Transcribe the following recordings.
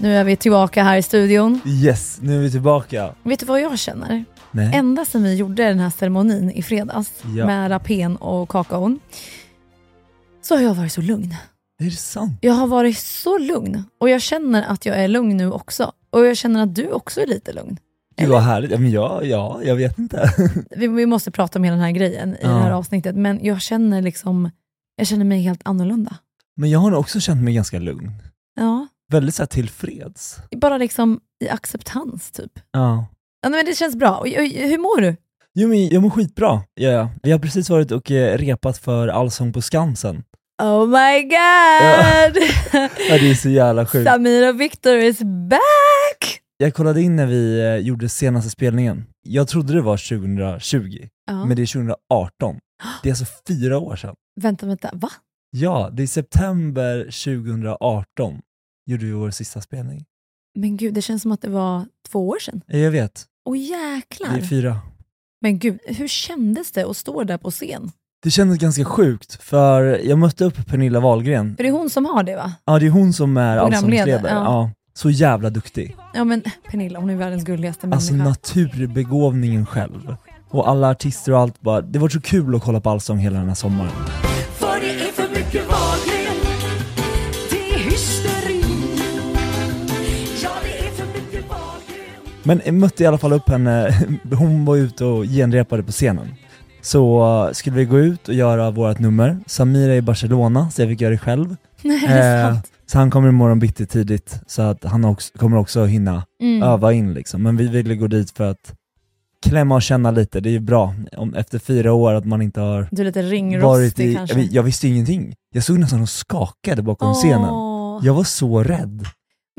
Nu är vi tillbaka här i studion. Yes, nu är vi tillbaka. Vet du vad jag känner? Nej. Ända sedan vi gjorde den här ceremonin i fredags Ja. med rapen och kakaon så har jag varit så lugn. Är det sant? Jag har varit så lugn och jag känner att jag är lugn nu också. Och jag känner att du också är lite lugn. Gud vad härligt. Ja, men ja, ja, jag vet inte. Vi, vi måste prata om hela den här grejen i Ja. det här avsnittet men jag känner liksom, jag känner mig helt annorlunda. Men jag har nog också känt mig ganska lugn. Ja, Väldigt så här tillfreds. bara liksom i acceptans typ. Ja. Ja, men det känns bra. Och, och, hur mår du? Jo men jag mår skitbra. Ja, ja. Vi har precis varit och eh, repat för Allsång på Skansen. Oh my god! Ja, det är så jävla sjukt. Samir och Victor is back! Jag kollade in när vi eh, gjorde senaste spelningen. Jag trodde det var 2020, Ja. men det är 2018. Det är alltså fyra år sedan. Vänta, vänta, va? Ja, det är september 2018 gjorde vi vår sista spelning. Men gud, det känns som att det var två år sedan. Ja, Jag vet, Åh det jäklar! är fyra. Men gud, hur kändes det att stå där på scen? Det kändes ganska sjukt, för jag mötte upp Pernilla Wahlgren. För det är hon som har det va? Ja, det är hon som är allsångsledare. ja. Ja. Så jävla duktig. Ja men Pernilla, hon är världens gulligaste Alltså människa. naturbegåvningen själv. Och alla artister och allt bara, det var så kul att kolla på Allsång hela den här sommaren. Men jag mötte i alla fall upp henne, hon var ute och genrepade på scenen. Så uh, skulle vi gå ut och göra vårt nummer, Samir är i Barcelona så jag fick göra det själv. Nej, det är Eh, sant. så han kommer imorgon bitti tidigt så att han också, kommer också hinna Mm. öva in liksom. Men vi ville gå dit för att klämma och känna lite, det är ju bra om, efter fyra år att man inte har Du är lite varit ringrostig i, kanske. jag, jag visste ingenting. Jag såg nästan och skakade bakom scenen. Åh. Jag var så rädd.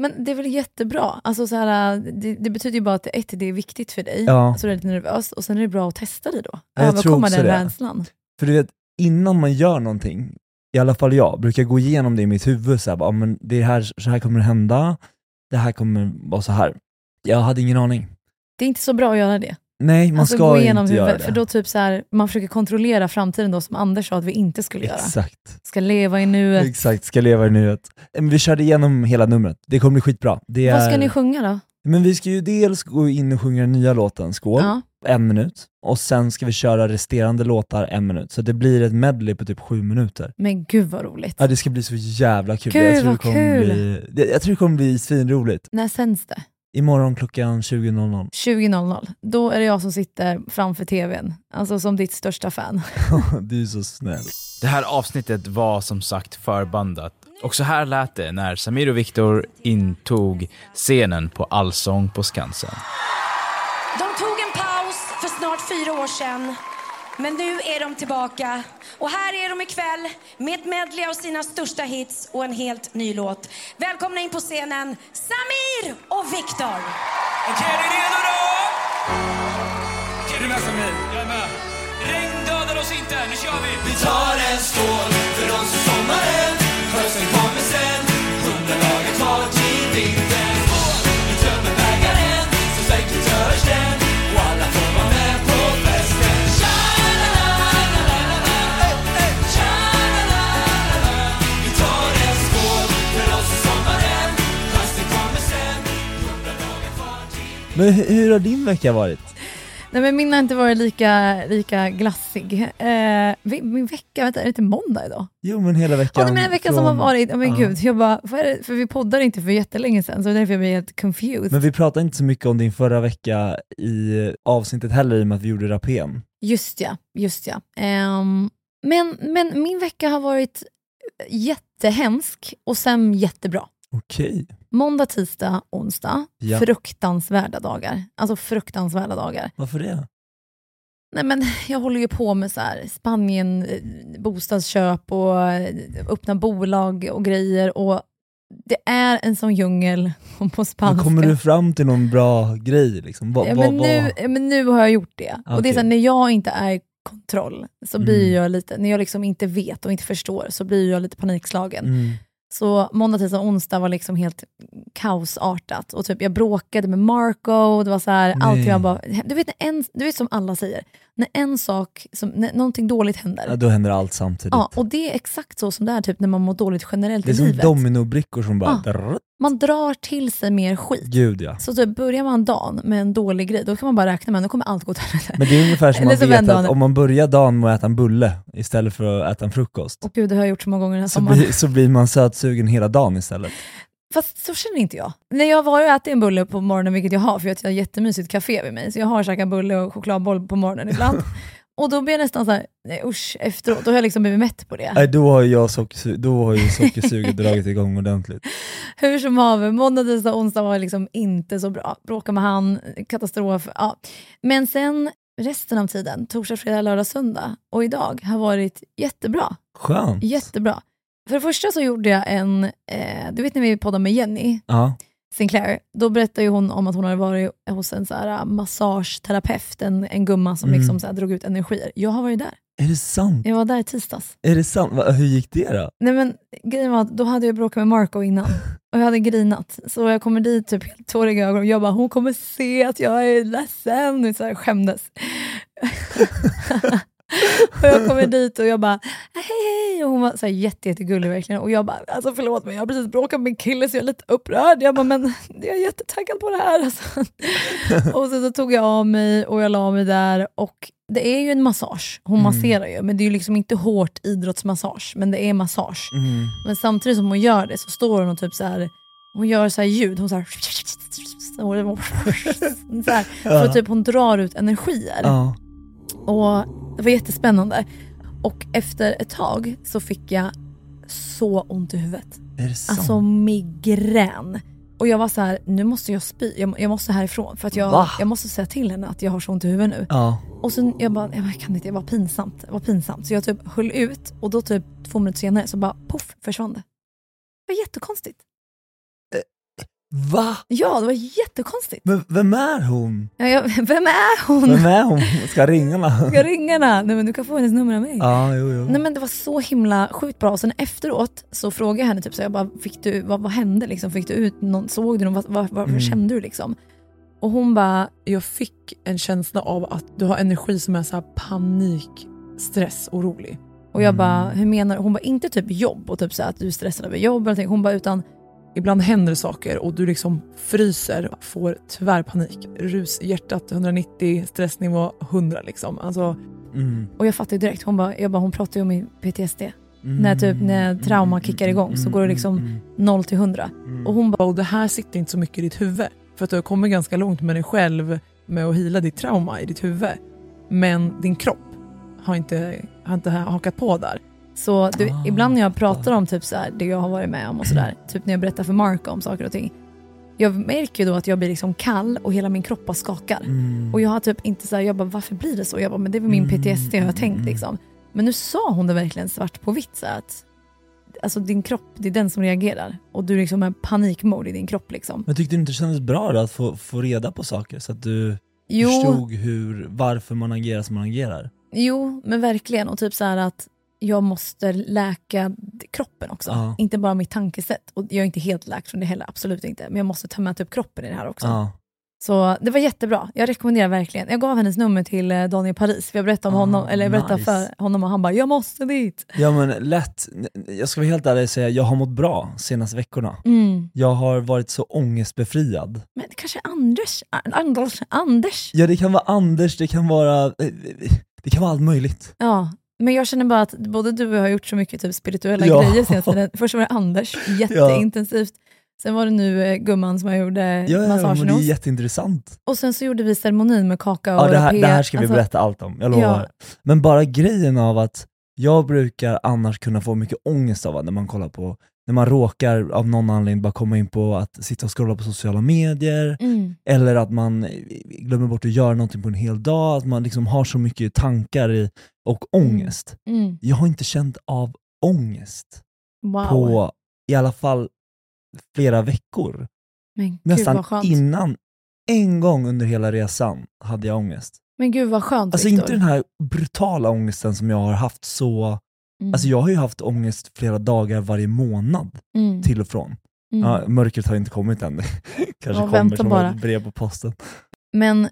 Men det är väl jättebra? Alltså så här, det, det betyder ju bara att ett, det är viktigt för dig, Ja. så du är lite nervös, och sen är det bra att testa det då. Ja, Överkomma den det. rädslan. För du vet, innan man gör någonting, i alla fall jag, brukar gå igenom det i mitt huvud, så här, bara, "Ja, men det här, så här kommer det hända, det här kommer vara så här. Jag hade ingen aning. Det är inte så bra att göra det. Nej, man alltså ska gå ju igenom inte göra det. för då typ så här, man försöker kontrollera framtiden då som Anders sa att vi inte skulle göra. Exakt. Ska leva i nuet. Exakt, ska leva i nuet. Men vi körde igenom hela numret, det kommer bli skitbra. Det Vad ska är... ni sjunga då? Men vi ska ju dels gå in och sjunga den nya låten, Skål, Ja. en minut, och sen ska vi köra resterande låtar en minut, så det blir ett medley på typ sju minuter. Men gud vad roligt. Ja det ska bli så jävla kul, Kul, jag, tror det vad kommer kul. Bli, jag tror det kommer bli svinroligt. När sänds det? Imorgon klockan 20.00. 20.00. Då är det jag som sitter framför tvn, alltså som ditt största fan. du är så snäll. Det här avsnittet var som sagt förbandat. Och så här lät det när Samir och Viktor intog scenen på Allsång på Skansen. De tog en paus för snart fyra år sedan men nu är de tillbaka och här är de ikväll med ett medley av sina största hits och en helt ny låt. Välkomna in på scenen Samir och Viktor. Okej, är ni redo då? Okej, är du med Samir? Jag är med. Regn dödar oss inte, nu kör vi! Vi tar en skål för oss och sommaren. Hösten kommer Men hur, hur har din vecka varit? Nej men min har inte varit lika, lika glassig. Eh, min vecka, vänta, är det inte måndag idag? Jo men hela veckan. Ja, men en vecka som har från- varit, ja, men Ja. gud, jag bara, det? för vi poddade inte för jättelänge sedan så det är därför jag blir helt confused. Men vi pratade inte så mycket om din förra vecka i avsnittet heller i och med att vi gjorde rapen. Just ja, just ja. Ehm, men, men min vecka har varit jättehemsk och sen jättebra. Okej. Måndag, tisdag, onsdag. Ja. Fruktansvärda dagar. Alltså fruktansvärda dagar. Varför det? Nej men jag håller ju på med så här Spanien, eh, bostadsköp och eh, öppna bolag och grejer och det är en sån djungel på Men spanska. kommer du fram till någon bra grej? Liksom? Va, ja, men, va- nu, men nu har jag gjort det. Och det är så här, när jag inte är i kontroll så blir Mm. jag lite, när jag liksom inte vet och inte förstår så blir jag lite panikslagen. Mm. Så måndag, tisdag, onsdag var liksom helt kaosartat. Och typ jag bråkade med Marco, det var så här, allting var bara... Du vet, en, du vet som alla säger, när en sak, som, när någonting dåligt händer, Ja, då händer allt samtidigt. Ja, och det är exakt så som det är typ när man mår dåligt generellt det är i som livet. dominobrickor som bara... Ja. Man drar till sig mer skit. Gud ja. Så typ börjar man dagen med en dålig grej, då kan man bara räkna med att nu kommer allt gå till helvete. Men det är ungefär som man vet att det. om man börjar dagen med att äta en bulle istället för att äta en frukost, Och gud, det har jag gjort så många gånger den här så sommaren. blir, så blir man sötsugen hela dagen istället. Fast så känner inte jag. När jag var och ätit en bulle på morgonen, vilket jag har, för jag har ett jättemysigt café vid mig, så jag har käkat bulle och chokladboll på morgonen ibland. och då blir jag nästan så här, nej usch, efteråt, då har jag liksom blivit mätt på det. Nej, då har, jag sockersu- då har ju sockersuget dragit igång ordentligt. Hur som haver, måndag, tisdag, onsdag var liksom inte så bra. Bråka med han, katastrof. Ja. Men sen resten av tiden, torsdag, fredag, lördag, söndag och idag har varit jättebra. Skönt. Jättebra. För det första så gjorde jag en, eh, du vet när vi poddade med Jenny Ja. Sinclair, då berättade hon om att hon hade varit hos en så här äh, massageterapeut, en, en gumma som Mm. liksom så här drog ut energier. Jag har varit där. Är det sant? Jag var där i tisdags. Är det sant? Va, hur gick det då? Nej men grejen var att då hade jag bråkat med Marco innan och jag hade grinat. Så jag kommer dit typ helt tåriga ögon och jag bara, hon kommer se att jag är ledsen. Så här, skämdes. och jag kommer dit och jag bara, hej hej. Och hon var så här jätte, jättegullig verkligen. Och jag bara, alltså förlåt mig, jag har precis bråkat med min kille så jag är lite upprörd. Jag bara, men jag är jättetaggad på det här. Alltså. och sen så tog jag av mig och jag la mig där och det är ju en massage. Hon Mm. masserar ju, men det är ju liksom inte hårt idrottsmassage, men det är massage. Mm. Men samtidigt som hon gör det så står hon och typ så här, hon gör så här ljud, hon så här, så här för typ hon drar ut energier. Ja. Och det var jättespännande. Och efter ett tag så fick jag så ont i huvudet. Är det sant? Alltså migrän. Och jag var så här, nu måste jag spy, jag, jag måste härifrån för att jag, jag måste säga till henne att jag har så ont i huvudet nu. ja. Och sen jag bara, jag kan inte, det var pinsamt. Det var pinsamt. Så jag typ höll ut och då typ två minuter senare så bara poff försvann det. Det var jättekonstigt. Va? Ja, det var jättekonstigt. Men vem är hon? Ja, jag, vem är hon? Vem är hon? Ska jag ringa henne? Ska jag ringa henne? Nej men du kan få hennes nummer av mig. Ja, jo, jo. Nej men det var så himla sjukt bra och sen efteråt så frågade jag henne typ så jag bara, fick du, vad, vad hände liksom? Fick du ut någon, såg du någon, vad, vad, vad Mm. kände du liksom? Och hon bara, Jag fick en känsla av att du har energi som är så här panik, stress, orolig. och jag Mm. bara, hur menar du? Hon bara, inte typ jobb och typ så att du är stressad över jobb eller någonting. Hon bara, utan Ibland händer saker och du liksom fryser, får tvärpanik. Rus, hjärtat 190, stressnivå 100 liksom. Alltså, Mm. Och jag fattade direkt, hon, bara, jag bara, hon pratar ju om min PTSD. Mm. När typ- när trauma kickar igång så går det liksom- Mm. 0 till 100. Mm. Och hon bara, och det här sitter inte så mycket i ditt huvud. För att du har kommit ganska långt med dig själv med att hila ditt trauma i ditt huvud. Men din kropp har inte, har inte hakat på där. Så du, Ah, ibland när jag pratar om typ så här, det jag har varit med om och sådär, typ när jag berättar för Marco om saker och ting. Jag märker ju då att jag blir liksom kall och hela min kropp bara skakar. Mm. Och jag har typ inte så här, jag bara varför blir det så? Jag bara men det är väl min Mm, PTSD har jag tänkt mm. liksom. Men nu sa hon det verkligen svart på vitt så att alltså din kropp, det är den som reagerar. Och du liksom är panikmode i din kropp liksom. Men tyckte du inte det kändes bra då att få, få reda på saker så att du Jo, förstod hur, varför man agerar som man agerar? jo men verkligen och typ så att jag måste läka kroppen också. Ja. Inte bara mitt tankesätt. Och jag är inte helt läkt från det heller, absolut inte. Men jag måste ta med typ kroppen i det här också. Ja. Så det var jättebra. Jag rekommenderar verkligen. Jag gav hennes nummer till eh, Daniel Paris, för jag berättade om Ah, honom, eller jag berättade nice. för honom och han bara “jag måste dit”. ja men lätt, jag ska vara helt ärlig och säga, jag har mått bra senaste veckorna. Mm. Jag har varit så ångestbefriad. Men det kanske är Anders, Anders, Anders. Ja det kan vara Anders, det kan vara, eh, det kan vara allt möjligt. Ja, men jag känner bara att både du och jag har gjort så mycket typ spirituella Ja. grejer senaste tiden. Först var det Anders, jätteintensivt. Sen var det nu eh, gumman som jag gjorde Ja, massagen det är hos. jätteintressant. Och sen så gjorde vi ceremonin med kakao Ja, och det, här, det här ska vi Alltså, berätta allt om, jag lovar. Ja. Men bara grejen av att jag brukar annars kunna få mycket ångest av när man kollar på, när man råkar av någon anledning bara komma in på att sitta och scrolla på sociala medier, Mm. eller att man glömmer bort att göra någonting på en hel dag, att man liksom har så mycket tankar i, och ångest. Mm. Jag har inte känt av ångest Wow. på i alla fall flera veckor. Men Nästan innan. En gång under hela resan hade jag ångest. Men gud vad skönt Alltså Viktor. inte den här brutala ångesten som jag har haft så... Mm. Alltså jag har ju haft ångest flera dagar varje månad Mm. till och från. Mm. Ja, mörkret har inte kommit än. Kanske kommer som bara. ett brev på posten. Men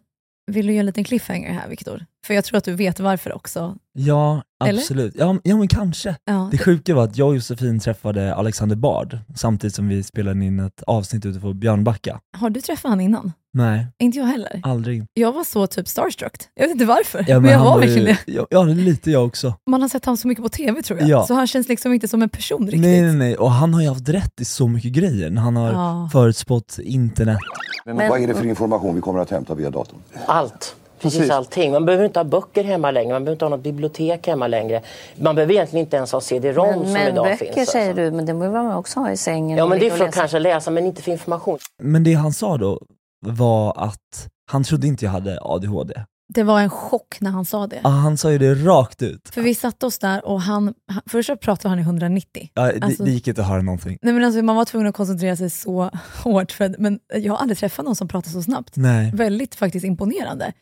vill du göra en liten cliffhanger här Viktor? För jag tror att du vet varför också. Ja, absolut. Ja, ja men kanske. Ja. Det sjuka var att jag och Josefin träffade Alexander Bard samtidigt som vi spelade in ett avsnitt ute på Björnbacka. Har du träffat han innan? Nej, Inte jag heller. aldrig. Jag var så typ starstruck. Jag vet inte varför, Ja, men, jag han var verkligen det. Ja, ja, lite jag också. Man har sett honom så mycket på TV tror jag, Ja. så han känns liksom inte som en person riktigt. Nej, nej, nej. Och han har ju haft rätt i så mycket grejer. Han har Ja. förutspått internet. Men, vad är det för information vi kommer att hämta via datorn? Allt. Precis, Precis. allting. Man behöver inte ha böcker hemma längre, man behöver inte ha något bibliotek hemma längre. Man behöver egentligen inte ens ha CD-ROM Men, som men idag böcker finns. säger alltså. du, men det borde man också ha i sängen. Ja men det är för att kanske läsa men inte för information. Men det han sa då var att han trodde inte jag hade ADHD. Det var en chock när han sa det. Ja, han sa ju det rakt ut. För vi satte oss där och han, han först så pratade han i 190. Ja, det, Alltså- det gick inte att höra någonting. Nej, men alltså, man var tvungen att koncentrera sig så hårt, för, men jag har aldrig träffat någon som pratar så snabbt. Nej. Väldigt faktiskt imponerande.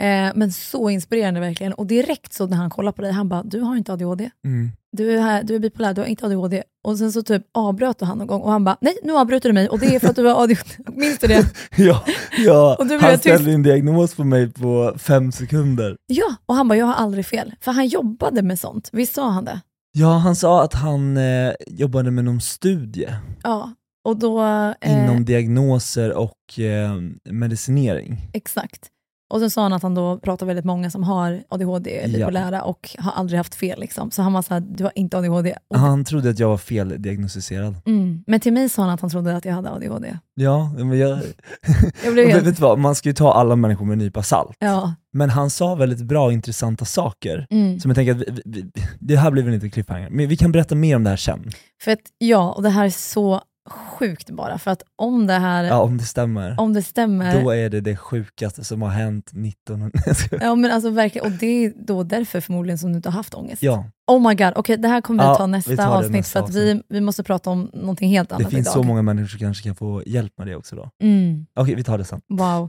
Eh, men så inspirerande verkligen. Och direkt så när han kollade på dig, han bara, du har inte ADHD. Mm. Du är, här, du är bipolär, du har inte ADHD. Och sen så typ avbröt du han någon gång och han bara, nej nu avbryter du mig och det är för att du har ADHD. Minns du det? Ja, ja. Och du han tyst. ställde en diagnos på mig på fem sekunder. Ja, och han bara, jag har aldrig fel. För han jobbade med sånt, visst sa han det? Ja, han sa att han eh, jobbade med någon studie Ja, och då... Eh, inom diagnoser och eh, medicinering. Exakt. Och sen sa han att han då pratar väldigt många som har ADHD, Ja. bipolära och har aldrig haft fel. Liksom. Så han var såhär, du har inte ADHD. Han trodde att jag var feldiagnostiserad. mm. Men till mig sa han att han trodde att jag hade ADHD. Ja, men jag... Jag blev helt... vet vad, man ska ju ta alla människor med en nypa salt. Ja. Men han sa väldigt bra och intressanta saker. Mm. Som jag tänker att vi, vi, det här blir väl inte cliffhanger, men vi kan berätta mer om det här sen. För att, ja, och det här är så sjukt bara. För att om det här, Ja, om det stämmer. om det stämmer, Då är det det sjukaste som har hänt 1900... ja men alltså verkligen, och det är då därför förmodligen som du inte har haft ångest. ja, Oh my god, okej det här kommer vi Ja, ta nästa det avsnitt nästa för att vi, vi måste prata om någonting helt det annat finns idag. så många människor som kanske kan få hjälp med det också då. Mm. Okej, vi tar det sen. Wow.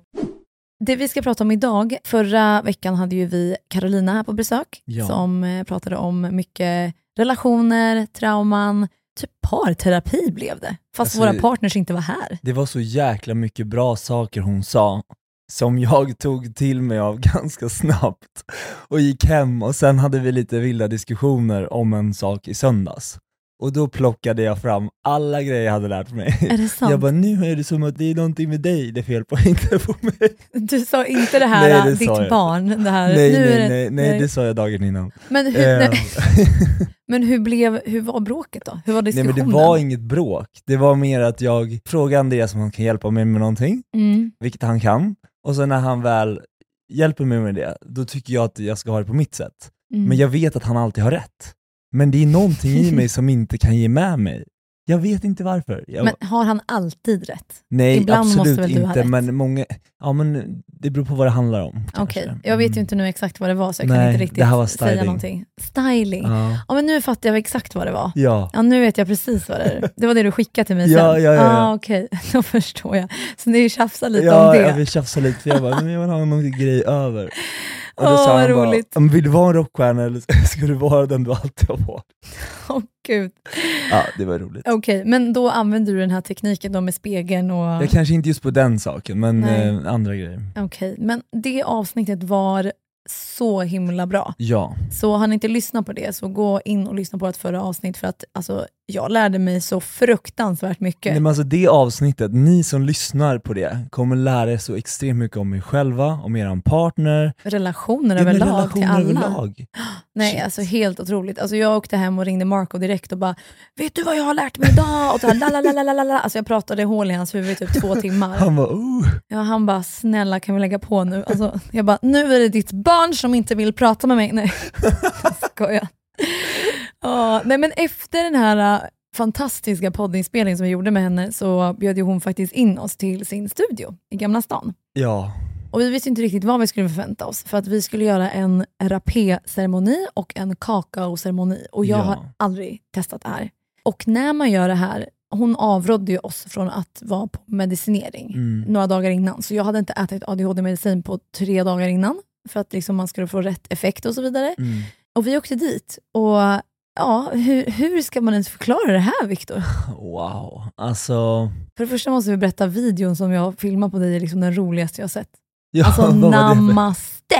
Det vi ska prata om idag, förra veckan hade ju vi Carolina här på besök Ja. som eh, pratade om mycket relationer, trauman, typ parterapi blev det. Fast Alltså, våra partners inte var här. Det var så jäkla mycket bra saker hon sa, som jag tog till mig av ganska snabbt och gick hem och sen hade vi lite vilda diskussioner om en sak i söndags. Och då plockade jag fram alla grejer jag hade lärt mig. Är det sant? Jag bara, nu är det som att det är någonting med dig det är fel på, inte på mig. Du sa inte det här, Nej, det ditt jag. barn, det här. Nej, nej, det, nej, nej, det sa jag dagen innan. Men, hur, nej, men hur, blev, hur var bråket då? Hur var Nej diskussionen? men det var inget bråk, det var mer att jag frågade Andreas om han kan hjälpa mig med någonting, mm. vilket han kan, och sen när han väl hjälper mig med det, då tycker jag att jag ska ha det på mitt sätt. Mm. Men jag vet att han alltid har rätt. Men det är någonting i mig som inte kan ge med mig. Jag vet inte varför. Jag, Men har han alltid rätt? nej, ibland måste absolut väl du ha inte, rätt? men, många, ja, men det beror på vad det handlar om. Okej, kanske. jag vet ju inte nu exakt vad det var så jag kan Nej, inte det riktigt här var säga styling. någonting. Styling? Ja. Ja. men nu fattar jag exakt vad det var. Ja. Ja, nu vet jag precis vad det är. Det var det du skickade till mig Ja, sen? ja, ja, ja. Ah, Okej, då förstår jag. Så ni tjafsar lite ja, om det? jag vill tjafsa lite för jag bara, men jag vill ha någon grej över. Och då Åh, sa han bara, roligt. "Men vill du vara en rockstjärna eller ska du vara den du alltid har varit? Åh gud. Ja, det var roligt. Okej, men då använder du den här tekniken då med spegeln och... Jag kanske inte just på den saken, men eh, andra grejer. Okej, men det avsnittet var så himla bra. Ja. Så har ni inte lyssnat på det så gå in och lyssna på ett förra avsnitt för att alltså, jag lärde mig så fruktansvärt mycket. Nej, men alltså det avsnittet, ni som lyssnar på det kommer lära er så extremt mycket om er själva, om er partner, Relationer överlag till relationer alla. överlag. Nej, Shit. alltså helt otroligt. Alltså, jag åkte hem och ringde Marco direkt och bara “Vet du vad jag har lärt mig idag?” och så här. Alltså jag pratade hål i hans huvud i typ två timmar. Han bara oh. Ja, han bara “Snälla kan vi lägga på nu?” alltså, Jag bara “Nu är det ditt barn som inte vill prata med mig”. Nej, jag skojar. Ja, nej men efter den här äh, fantastiska poddinspelning som vi gjorde med henne så bjöd ju hon faktiskt in oss till sin studio i Gamla stan. Ja, Och vi visste inte riktigt vad vi skulle förvänta oss för att vi skulle göra en rapé-ceremoni och en kakaoceremoni och jag Ja. har aldrig testat det här. Och när man gör det här, hon avrådde ju oss från att vara på medicinering Mm. några dagar innan. Så jag hade inte ätit ADHD-medicin på tre dagar innan för att liksom man skulle få rätt effekt och så vidare. Mm. Och vi åkte dit och ja, hur, hur ska man ens förklara det här Viktor? wow. Alltså, För det första måste vi berätta videon som jag filmade på dig är liksom den roligaste jag sett. ja, Alltså namaste!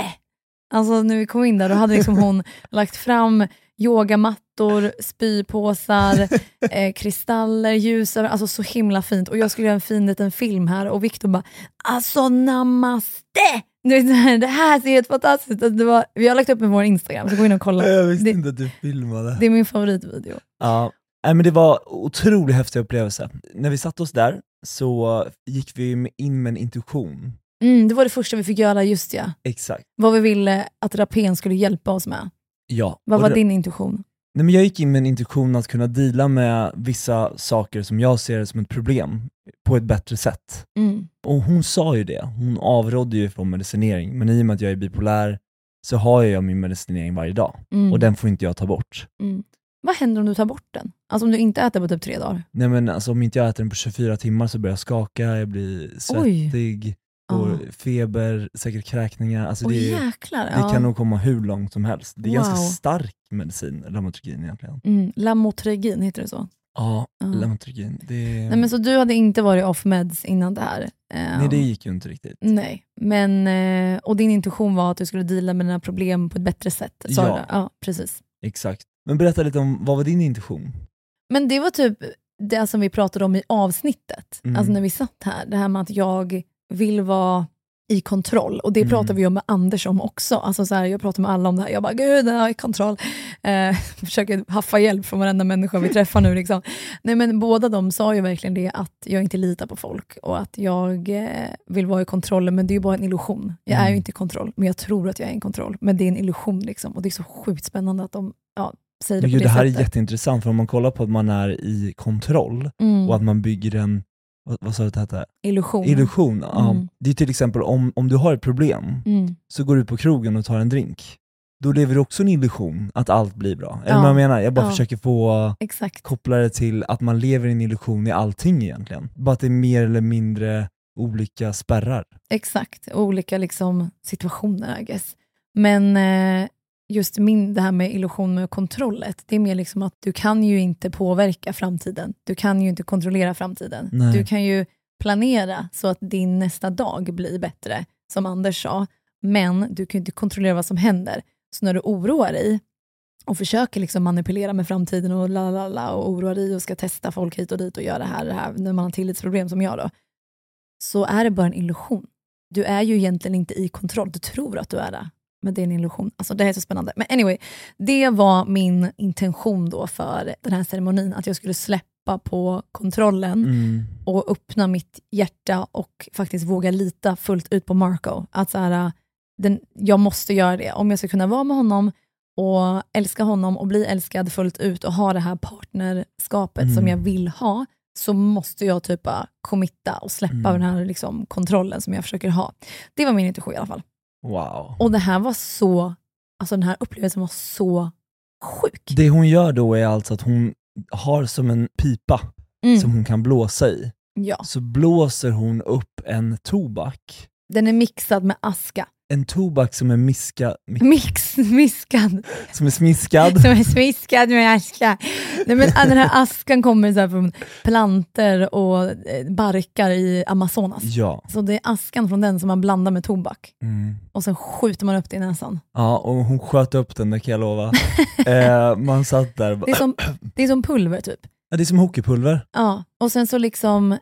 Alltså när vi kom in där, då hade liksom hon lagt fram yogamattor, spypåsar, eh, kristaller, ljus, alltså så himla fint. Och jag skulle göra en fin liten film här och Viktor bara, alltså namaste! Det här- ser helt fantastiskt ut. Det var, vi har lagt upp på vår Instagram, så gå in och kolla. Jag visste Det, inte att du filmade. det är min favoritvideo. Ja, nej, men det var otroligt häftig upplevelse. När vi satte oss där så gick vi in med en intuition. Mm, det var det första vi fick göra, just ja. Exakt. Vad vi ville att rapén skulle hjälpa oss med. Ja. Vad Och var din intuition? Nej, men jag gick in med en intuition att kunna deala med vissa saker som jag ser som ett problem på ett bättre sätt. Mm. Och hon sa ju det, hon avrådde ju från medicinering, men i och med att jag är bipolär så har jag min medicinering varje dag Mm. och den får inte jag ta bort. Mm. Vad händer om du tar bort den? Alltså om du inte äter på typ tre dagar? Nej men alltså om inte jag äter den på 24 timmar så börjar jag skaka, jag blir svettig, Ja. feber, säkert kräkningar. Alltså Åh, det, jäklar, det ja. kan nog komma hur långt som helst. Det är ganska Wow. stark medicin, Lamotrigin egentligen. Mm. Lamotrigin, heter det så? Ja, Ja. Lamotrigin. Det, Nej, men så du hade inte varit off meds innan det här? Eh, nej det gick ju inte riktigt. Nej, men, eh, och din intuition var att du skulle deala med dina problem på ett bättre sätt? Ja. Ja, precis. Exakt. Men berätta lite om, vad var din intuition? Men det var typ det som vi pratade om i avsnittet, Mm. alltså när vi satt här. Det här med att jag vill vara i kontroll. Och det Mm. pratar vi om med Anders om också. Alltså så här, jag pratar med alla om det här. Jag bara, gud, jag är i kontroll. Eh, försöker haffa hjälp från varenda människa vi träffar nu. Liksom. Nej, men båda de sa ju verkligen det, att jag inte litar på folk och att jag eh, vill vara i kontroll, men det är ju bara en illusion. Jag är Mm. ju inte i kontroll, men jag tror att jag är i kontroll. Men det är en illusion. Liksom. Och det är så sjukt spännande att de ja, säger det Men på gud, det det här sättet. är jätteintressant, för om man kollar på att man är i kontroll Mm. och att man bygger en, vad, vad sa du att det hette? Illusion. Illusion, ja. Mm. Det är till exempel om, om du har ett problem, Mm. så går du på krogen och tar en drink. Då lever du också en illusion att allt blir bra. Eller Ja. vad jag menar? Jag bara Ja. försöker få Exakt. koppla det till att man lever i en illusion i allting egentligen. Bara att det är mer eller mindre olika spärrar. Exakt, olika liksom, situationer I guess. Men eh, just min, det här med illusion med kontrollet, det är mer liksom att du kan ju inte påverka framtiden. Du kan ju inte kontrollera framtiden. Nej. Du kan ju planera så att din nästa dag blir bättre, som Anders sa. Men du kan ju inte kontrollera vad som händer. Så när du oroar dig och försöker liksom manipulera med framtiden och la la la och oroar dig och ska testa folk hit och dit och göra det här, det här när man har tillitsproblem som jag då, så är det bara en illusion. Du är ju egentligen inte i kontroll. Du tror att du är det, men det är en illusion. Alltså det här är så spännande. Men anyway, det var min intention då för den här ceremonin, att jag skulle släppa på kontrollen Mm. och öppna mitt hjärta och faktiskt våga lita fullt ut på Marco. Att så här, den, jag måste göra det. Om jag ska kunna vara med honom och älska honom och bli älskad fullt ut och ha det här partnerskapet Mm. som jag vill ha, så måste jag typ bara committa och släppa Mm. den här liksom, kontrollen som jag försöker ha. Det var min intuition i alla fall. Wow. Och det här var så, alltså den här upplevelsen var så sjuk. Det hon gör då är alltså att hon har som en pipa Mm. som hon kan blåsa i. Ja. Så blåser hon upp en tobak. Den är mixad med aska. En tobak som är miska, mi, Mix, miskad. som är smiskad. Som är smiskad med aska. Nej, men den här askan kommer så från planter och eh, barkar i Amazonas. Ja. Så det är askan från den som man blandar med tobak. Mm. Och sen skjuter man upp det i näsan. Ja, och hon sköt upp den, det kan jag lova. eh, man satt där Det är som, det är som pulver typ. ja, det är som hockeypulver. Ja, och sen så liksom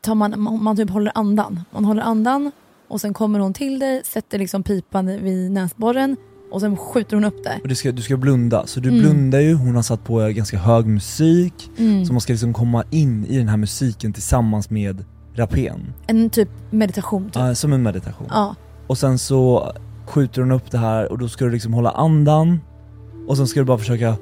tar man, man typ håller andan. Man håller andan och sen kommer hon till dig, sätter liksom pipan vid näsborren och sen skjuter hon upp det. Och du ska, du ska blunda, så du Mm. blundar ju, hon har satt på ganska hög musik, Mm. så man ska liksom komma in i den här musiken tillsammans med rapén. En typ meditation. Typ. Ja, som en meditation. Ja. Och sen så skjuter hon upp det här och då ska du liksom hålla andan och sen ska du bara försöka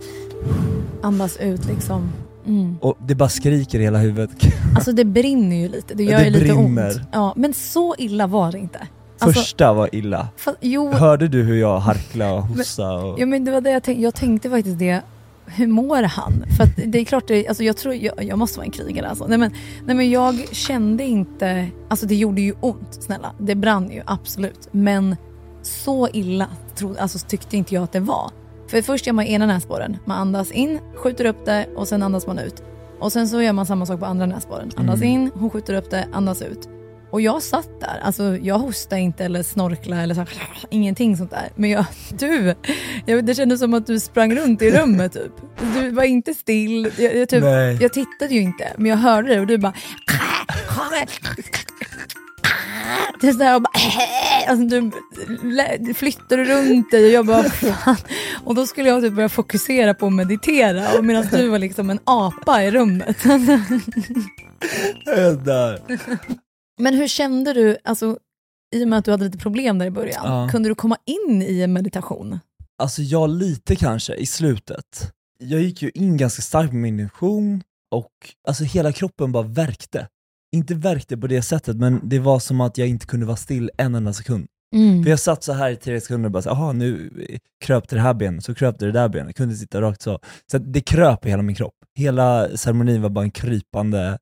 Andas ut liksom. Mm. och det bara skriker i hela huvudet. Alltså det brinner ju lite, det gör det ju lite brinner. ont. Ja, men så illa var det inte. Alltså, Första var illa. fa- jo, Hörde du hur jag harklade och hostade? Och... ja, men det var det jag tänkte, jag tänkte faktiskt det, hur mår han? För det är klart, det, alltså jag tror, jag, jag måste vara en krigare alltså. Nej men, nej men jag kände inte, alltså det gjorde ju ont, snälla. Det brann ju, absolut. Men så illa tro, alltså, tyckte inte jag att det var. För först gör man ena näsborren, man andas in, skjuter upp det och sen andas man ut. Och sen så gör man samma sak på andra näsborren. Andas Mm. in, hon skjuter upp det, andas ut. Och jag satt där, alltså jag hostade inte eller snorklade eller så, ingenting sånt där. Men jag, du, jag, det kändes som att du sprang runt i rummet typ. Du var inte still, jag, jag, typ, jag tittade ju inte men jag hörde det och du bara det är sådär och bara alltså, du flyttade runt dig och jag bara fan. Och då skulle jag typ börja fokusera på att meditera och medan du var liksom en apa i rummet. Jag dör. Men hur kände du, alltså, i och med att du hade lite problem där i början, Ja. kunde du komma in i en meditation? Alltså jag lite kanske i slutet. Jag gick ju in ganska starkt med min intention och alltså hela kroppen bara värkte. Inte värkte på det sättet men det var som att jag inte kunde vara still en enda sekund. För jag satt så här i tre sekunder och bara så, aha nu kröp det här benet, så kröp det det där benet, jag kunde sitta rakt så. Så det kröp i hela min kropp. Hela ceremonin var bara en krypande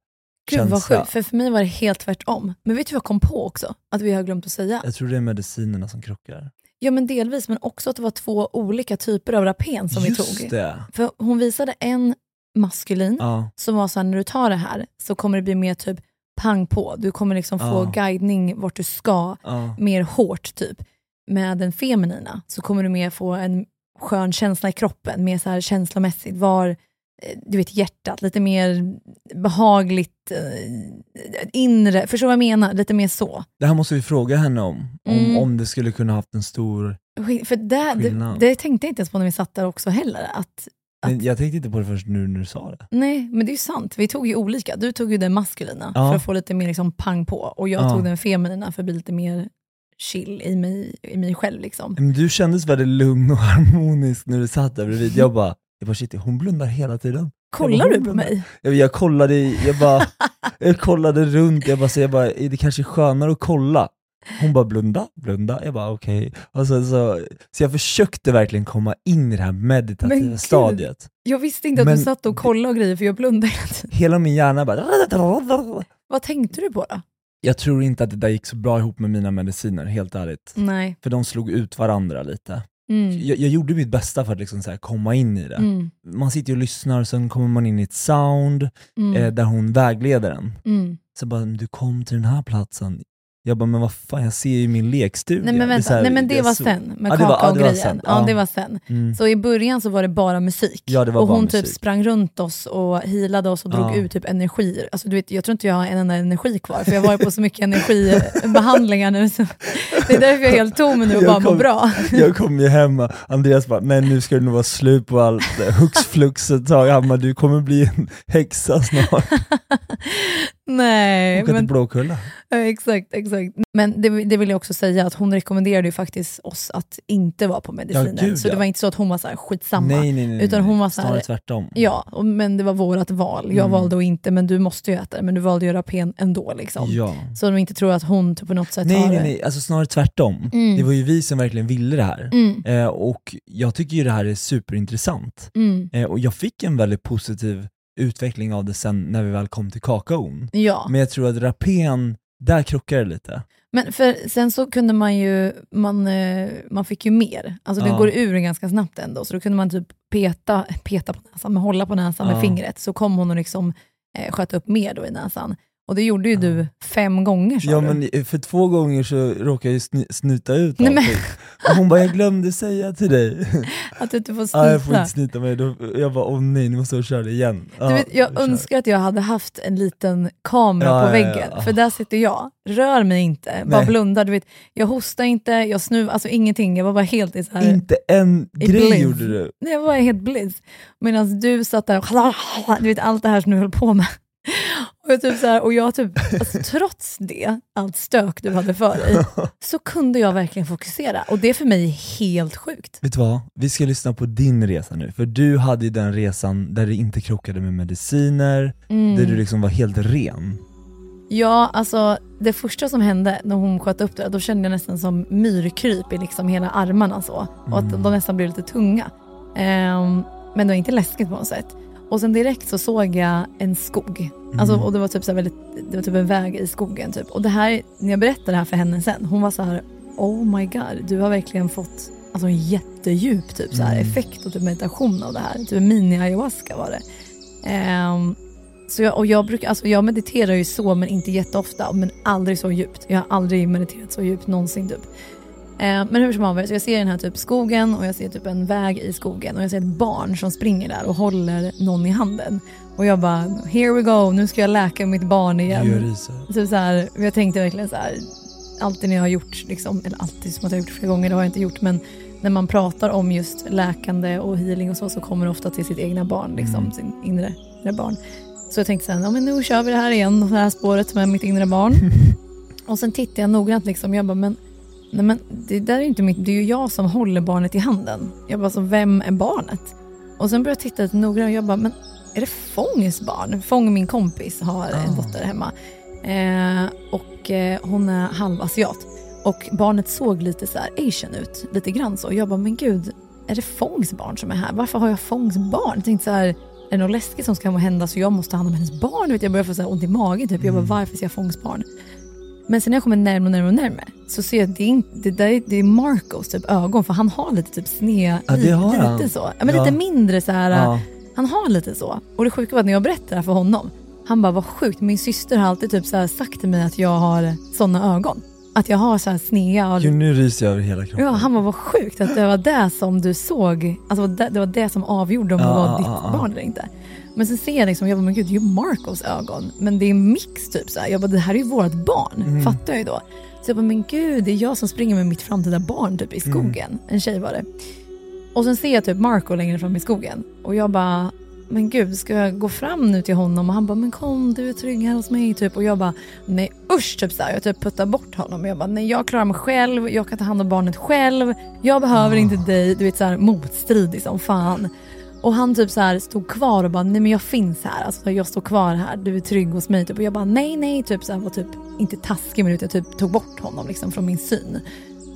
Gud vad känsla. sjukt, för för mig var det helt tvärtom. Men vet du vad jag kom på också? Att vi har glömt att säga. Jag tror det är medicinerna som krockar. Ja men delvis, men också att det var två olika typer av rapen som Just vi tog. det. För hon visade en maskulin Ja. som var så här, när du tar det här så kommer det bli mer typ pang på. Du kommer liksom få Ja. guidning vart du ska, Ja. mer hårt typ. Med den feminina så kommer du mer få en skön känsla i kroppen, mer så här känslomässigt. Var, eh, du vet hjärtat, lite mer behagligt, eh, inre, förstår vad jag menar? Lite mer så. Det här måste vi fråga henne om, om, Mm. om det skulle kunna haft en stor... För det, det, Skillnad. det tänkte jag inte ens på när vi satt där också heller. Att, Men jag tänkte inte på det först nu när du sa det. nej, men det är sant. Vi tog ju olika. Du tog ju den maskulina Ja. för att få lite mer liksom pang på och jag Ja. tog den feminina för att bli lite mer chill i mig, i mig själv. Liksom. Men du kändes väldigt lugn och harmonisk när du satt där bredvid. Jag bara, jag bara shit, hon blundar hela tiden. Kollar du på mig? Jag, jag kollade, jag bara, jag kollade runt, jag bara, så jag bara, det kanske är skönare att kolla? Hon bara blunda, blunda, jag bara okej. Och sen Så, så jag försökte verkligen komma in i det här meditativa Men stadiet. Jag visste inte att Men du satt och kollade och grejer för jag blundade hela tiden. Hela min hjärna bara... Vad tänkte du på då? Jag tror inte att det där gick så bra ihop med mina mediciner, helt ärligt. Nej. För de slog ut varandra lite. Mm. Jag, jag gjorde mitt bästa för att liksom så komma in i det. Mm. Man sitter och lyssnar och sen kommer man in i ett sound Mm. eh, där hon vägleder en. Mm. Så bara, du kom till den här platsen. Jag bara, men vad fan, jag ser ju min lekstuga. Nej men Det vänta, så här- nej men det, var så- sen med det var- kaka ja, och det var grejen. sen. Ja. Ja. det var sen. Mm. Så i början så var det bara musik. Ja, det var och bara hon typ musik. sprang runt oss och healade oss och drog Ja. ut typ energier. Alltså, du vet, jag tror inte jag har en enda energi kvar för jag var ju på så mycket energibehandlingar nu. Så det är därför jag är helt tom nu och bara mår bra. Jag kom ju hem och Andreas bara, nej nu ska det nog vara slut på allt hux flux ett tag. Han bara, du kommer bli en häxa snart. Nej, Åka till men, Blåkulla. ja, exakt, exakt. Men det, det vill jag också säga att hon rekommenderade ju faktiskt oss att inte vara på mediciner. gud, så det ja. var inte så att hon var så här skitsamma. Nej, nej, nej, utan hon var så här, Snarare tvärtom. Ja, och, men det var vårt val. Jag Mm. valde att inte, men du måste ju äta det. Men du valde ju rapen ändå. Liksom. Ja. Så de inte tror att hon typ på något sätt Nej, har nej, det. nej, alltså snarare tvärtom. Mm. Det var ju vi som verkligen ville det här. Mm. Eh, och jag tycker ju det här är superintressant. Mm. Eh, och jag fick en väldigt positiv utveckling av det sen när vi väl kom till kakaon. Ja. Men jag tror att rapen, där krockar det lite. Men för sen så kunde man ju, man, eh, man fick ju mer. Alltså det Ja. går ur ganska snabbt ändå. Så då kunde man typ peta, peta på näsan, men hålla på näsan med Ja. fingret. Så kom hon och liksom eh, sköt upp mer då i näsan. Och det gjorde ju du fem gånger sa Ja du. men för två gånger så råkade jag ju sny- snyta ut Nej, men-. Och hon bara, jag glömde säga till dig. Att du inte får Ja, jag får snyta. inte snyta mig. Då, jag bara, åh nej, nu måste jag köra det igen. Ja, Du vet, jag önskar att jag hade haft en liten kamera Ja, på väggen, ja. för där sitter jag, rör mig inte, bara Nej. blundar. Du vet, jag hostar inte, jag snuv, alltså ingenting. Jag var bara helt i så här, Inte en grej bliss. gjorde du. Nej, jag var helt bliss. Medan du satt där och du vet allt det här som du höll på med. Och För typ så här, och jag typ, alltså, trots det, allt stök du hade för dig, så kunde jag verkligen fokusera. Och det är för mig helt sjukt. Vet du vad? Vi ska lyssna på din resa nu, för du hade ju den resan där du inte krockade med mediciner, Mm. där du liksom var helt ren. Ja, alltså det första som hände när hon sköt upp det, då kände jag nästan som myrkryp i liksom hela armarna så. Och att de nästan blev lite tunga. Ehm, men det var inte läskigt på något sätt. Och sen direkt så såg jag en skog. Alltså, och det var typ så väldigt, det var typ en väg i skogen typ. Och det här, när jag berättade det här för henne sen, hon var så här: oh my god, du har verkligen fått alltså, en jättedjup typ, så här, effekt och typ meditation av det här. Typ mini-ayahuasca var det. Ehm, så jag, och jag, brukar, alltså jag mediterar ju så, men inte jätteofta. Men aldrig så djupt. Jag har aldrig mediterat så djupt någonsin. Typ. Eh, men hur som så jag ser den här typ skogen och jag ser typ en väg i skogen och jag ser ett barn som springer där och håller någon i handen. Och jag bara, here we go, nu ska jag läka mitt barn igen. Typ så här, jag tänkte verkligen så här, alltid när jag har gjort, liksom, eller alltid som att jag har gjort flera gånger, det har jag inte gjort, men när man pratar om just läkande och healing och så, så kommer det ofta till sitt egna barn, liksom, sin inre, inre barn. Så jag tänkte så här, ja, men nu kör vi det här igen, det här spåret med mitt inre barn. och sen tittade jag noggrant, liksom, jag bara, men, nej, men det där är inte mitt, det är ju jag som håller barnet i handen. Jag bara, så vem är barnet? Och sen började jag titta lite noggrant och jag bara, men är det Fångs barn? Fång, min kompis, har en dotter hemma. Eh, och eh, hon är halvasiat. Och barnet såg lite så här asian ut, lite grann så. Jag bara, men gud, är det Fångs barn som är här? Varför har jag Fångs barn? Jag tänkte så här, är det något läskigt som ska hända så jag måste ta hand om hennes barn? Jag börjar få så här ont i magen. Typ. Jag bara, varför ser jag Fångs barn? Men sen när jag kommer närmare och närmare och närmare så ser jag att det är, inte, det är, det är Marcos typ ögon, för han har lite typ sned, Ja, det har lite han. så. Ja, men Ja. Lite mindre så här. Ja. Han har lite så. Och det sjuka var att när jag berättade det här för honom, han bara vad sjukt, min syster har alltid typ så sagt till mig att jag har sådana ögon. Att jag har så här sneda och Gud, nu ryser jag över hela kroppen. Ja, han var vad sjukt att det var det som du såg, alltså det, det var det som avgjorde om det Ja, var ja, ditt barn eller inte. Men sen ser jag liksom, jag bara, men gud det är ju Marcos ögon. Men det är en mix typ så här. Jag bara, det här är ju vårt barn, Mm. fattar jag ju då. Så jag bara, men gud det är jag som springer med mitt framtida barn typ i Mm. skogen. En tjej var det. Och sen ser jag typ Marco längre fram i skogen. Och jag bara, men gud ska jag gå fram nu till honom? Och han bara, men kom du är trygg här hos mig typ. Och jag bara, nej usch typ så här. Jag typ puttar bort honom. Jag bara, nej jag klarar mig själv, jag kan ta hand om barnet själv. Jag behöver inte dig. Du vet så här motstridig som fan. Och han typ så här stod kvar och bara, nej men jag finns här. Alltså jag står kvar här, du är trygg hos mig. Typ. Och jag bara, nej nej. Typ så här, var typ inte taskig men jag typ tog bort honom liksom från min syn.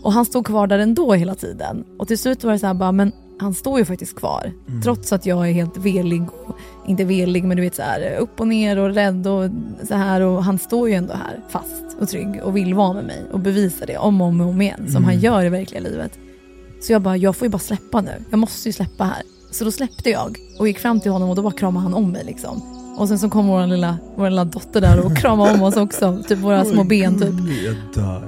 Och han stod kvar där ändå hela tiden. Och till slut var det så här bara, men han står ju faktiskt kvar. Trots att jag är helt velig, och, inte velig men du vet så här upp och ner och rädd och så här. Och han står ju ändå här fast och trygg och vill vara med mig och bevisa det om och om, och om igen som han gör i verkliga livet. Så jag bara, jag får ju bara släppa nu. Jag måste ju släppa här. Så då släppte jag och gick fram till honom och då bara kramade han om mig liksom. Och sen så kom vår lilla, vår lilla dotter där och kramade om oss också. Typ våra små ben typ.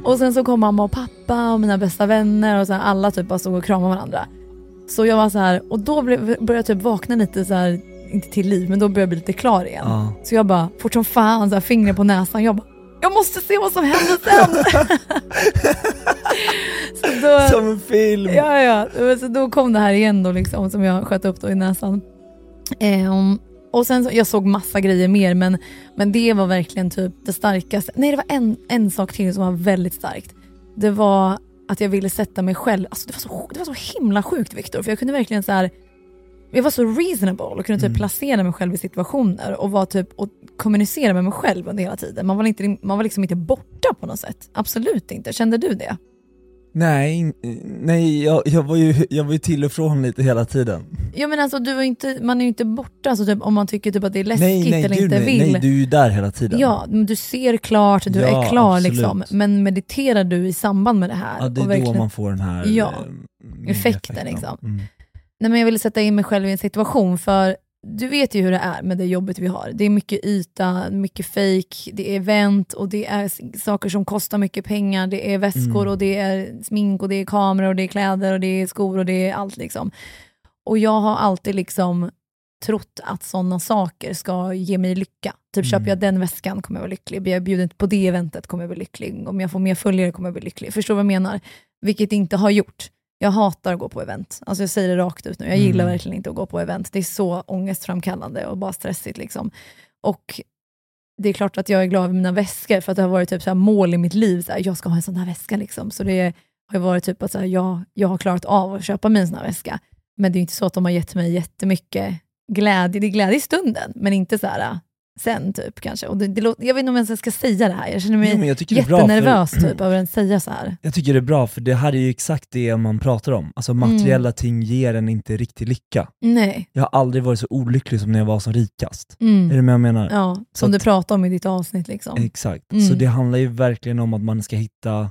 Och sen så kom mamma och pappa och mina bästa vänner och så här, alla typ bara stod och kramade varandra. Så jag var så här, och då började jag typ vakna lite så här, inte till liv, men då började jag bli lite klar igen. Ja. Så jag bara, fort som fan, så här, fingret på näsan, jag bara, jag måste se vad som händer sen. så då, Som en film! Ja, ja. Så då kom det här igen då liksom, som jag sköt upp då i näsan. Ehm, och sen jag såg massa grejer mer men, men det var verkligen typ det starkaste. Nej det var en, en sak till som var väldigt starkt. Det var att jag ville sätta mig själv, alltså det var så, det var så himla sjukt Viktor för jag kunde verkligen så här jag var så reasonable och kunde typ placera mig själv i situationer och, var typ, och kommunicera med mig själv under hela tiden. Man var, inte, man var liksom inte borta på något sätt. Absolut inte. Kände du det? Nej, nej jag, jag, var ju, jag var ju till och från lite hela tiden. Ja men alltså du var inte, man är ju inte borta alltså, typ, om man tycker typ att det är läskigt nej, nej, eller gud, inte nej, vill. nej, du är ju där hela tiden. Ja, du ser klart, du Ja, är klar absolut. liksom. Men mediterar du i samband med det här? Ja, det är och då man får den här Ja, eh, effekten liksom. Mm. Nej men jag ville sätta in mig själv i en situation för du vet ju hur det är med det jobbet vi har. Det är mycket yta, mycket fake, det är event och det är saker som kostar mycket pengar. Det är väskor Mm. och det är smink och det är kameror och det är kläder och det är skor och det är allt liksom. Och jag har alltid liksom trott att sådana saker ska ge mig lycka. Typ Mm. köper jag den väskan kommer jag vara lycklig. Blir jag bjuden på det eventet kommer jag bli lycklig. Om jag får mer följare kommer jag bli lycklig. Förstår vad jag menar? Vilket inte har gjort. Jag hatar att gå på event. Alltså jag säger det rakt ut nu. Jag gillar Mm. verkligen inte att gå på event. Det är så ångestframkallande och bara stressigt. Liksom. Och det är klart att jag är glad över mina väskor för att det har varit typ så mål i mitt liv. Så här, jag ska ha en sån här väska. Liksom. Så det har varit typ att så här, jag, jag har klarat av att köpa mig en sån här väska. Men det är inte så att de har gett mig jättemycket glädje. Det är glädje i stunden, men inte så här sen typ kanske. Och det, det, låter- jag vet inte om jag ens ska säga det här. Jag känner mig Jo, jag jättenervös för- typ, över att säga så här. Jag tycker det är bra, för det här är ju exakt det man pratar om. Alltså materiella ting ger en inte riktig lycka. Nej. Jag har aldrig varit så olycklig som när jag var som rikast. Mm. Är du med jag menar? Ja, Så som du att- pratade om i ditt avsnitt. Liksom. Exakt. Mm. Så det handlar ju verkligen om att man ska hitta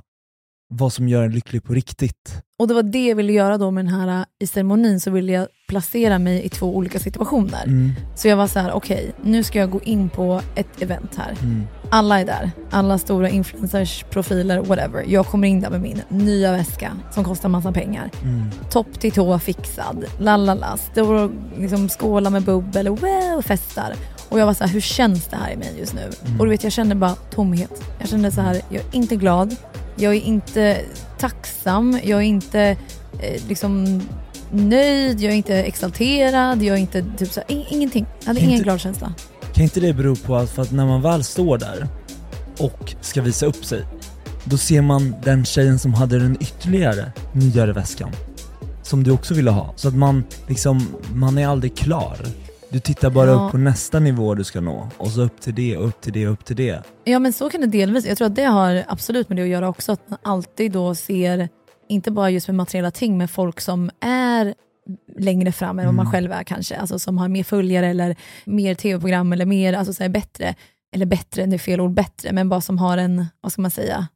vad som gör en lycklig på riktigt. Och det var det jag ville göra då med den här, i ceremonin så ville jag placera mig i två olika situationer. Mm. Så jag var så här: okej, nu ska jag gå in på ett event här. Mm. Alla är där, alla stora influencers, profiler, whatever. Jag kommer in där med min nya väska som kostar massa pengar. Mm. Topp till tå fixad, lalala, står och liksom skålar med bubbel wow, festar. Och jag var så här, hur känns det här i mig just nu? Mm. Och du vet, jag kände bara tomhet. Jag kände så här, jag är inte glad, jag är inte tacksam, jag är inte eh, liksom nöjd, jag är inte exalterad, jag är inte typ så in- ingenting. Jag hade Kan ingen inte- glad känsla. Kan inte det bero på att, för att när man väl står där och ska visa upp sig, då ser man den tjejen som hade den ytterligare nyare väskan, som du också ville ha. Så att man liksom, man är aldrig klar. Du tittar bara Ja. upp på nästa nivå du ska nå, och så upp till det, och upp till det, och upp till det. Ja men så kan det delvis, jag tror att det har absolut med det att göra också, att man alltid då ser, inte bara just med materiella ting, men folk som är längre fram än vad man Mm. själv är kanske, alltså som har mer följare eller mer tv-program eller mer, alltså så här, bättre, eller bättre, det är fel ord, bättre, men bara som har en, vad ska man säga,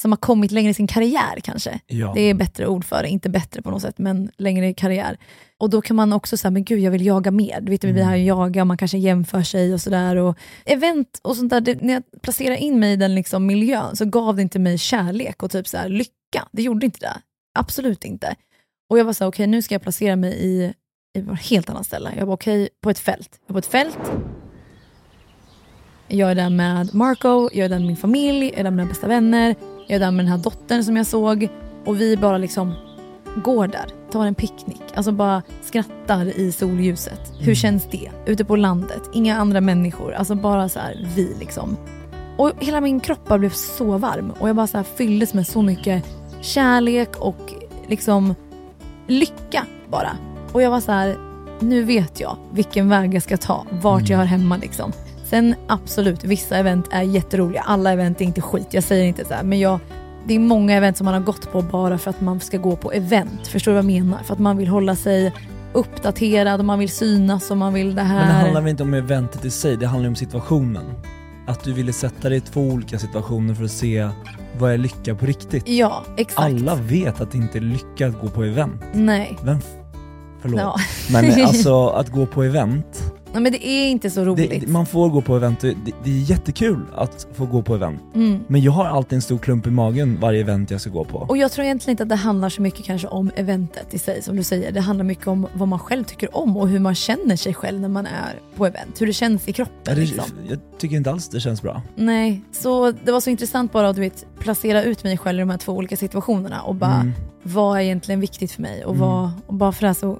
som har kommit längre i sin karriär kanske. Ja. Det är bättre ord för det, inte bättre på något sätt, men längre i karriär. Och då kan man också säga, men gud jag vill jaga mer. Du vet, vi Mm. här jaga, man kanske jämför sig och sådär. Och event och sånt där, det, när jag placerade in mig i den liksom miljön så gav det inte mig kärlek och typ så här, lycka. Det gjorde inte det. Absolut inte. Och jag var så här, okej nu ska jag placera mig i, i ett helt annat ställe. Jag var okej, på ett fält. Jag var på ett fält. Jag är där med Marco, jag är där med min familj, jag är där med mina bästa vänner, jag är där med den här dottern som jag såg. Och vi bara liksom går där, tar en picknick, alltså bara skrattar i solljuset. Hur känns det? Ute på landet, inga andra människor, alltså bara så här vi liksom. Och hela min kropp bara blev så varm och jag bara så här fylldes med så mycket kärlek och liksom lycka bara. Och jag var så här, nu vet jag vilken väg jag ska ta, vart jag hör hemma liksom. Sen absolut, vissa event är jätteroliga, alla event är inte skit, jag säger inte så här, men jag, det är många event som man har gått på bara för att man ska gå på event. Förstår du vad jag menar? För att man vill hålla sig uppdaterad och man vill synas och man vill det här. Men det handlar väl inte om eventet i sig, det handlar om situationen. Att du ville sätta dig i två olika situationer för att se vad är lycka på riktigt. Ja, exakt. Alla vet att det inte är lycka att gå på event. Nej. Vem Förlåt. Ja. Men alltså att gå på event, Nej, men det är inte så roligt. det, man får gå på event, det, det är jättekul att få gå på event. Mm. Men jag har alltid en stor klump i magen varje event jag ska gå på. Och jag tror egentligen inte att det handlar så mycket kanske om eventet i sig som du säger. Det handlar mycket om vad man själv tycker om och hur man känner sig själv när man är på event. Hur det känns i kroppen. Ja, det, liksom. Jag tycker inte alls det känns bra. Nej, så det var så intressant bara att du vet, placera ut mig själv i de här två olika situationerna och bara Mm. vad är egentligen viktigt för mig och, Mm. vad, och bara för det här så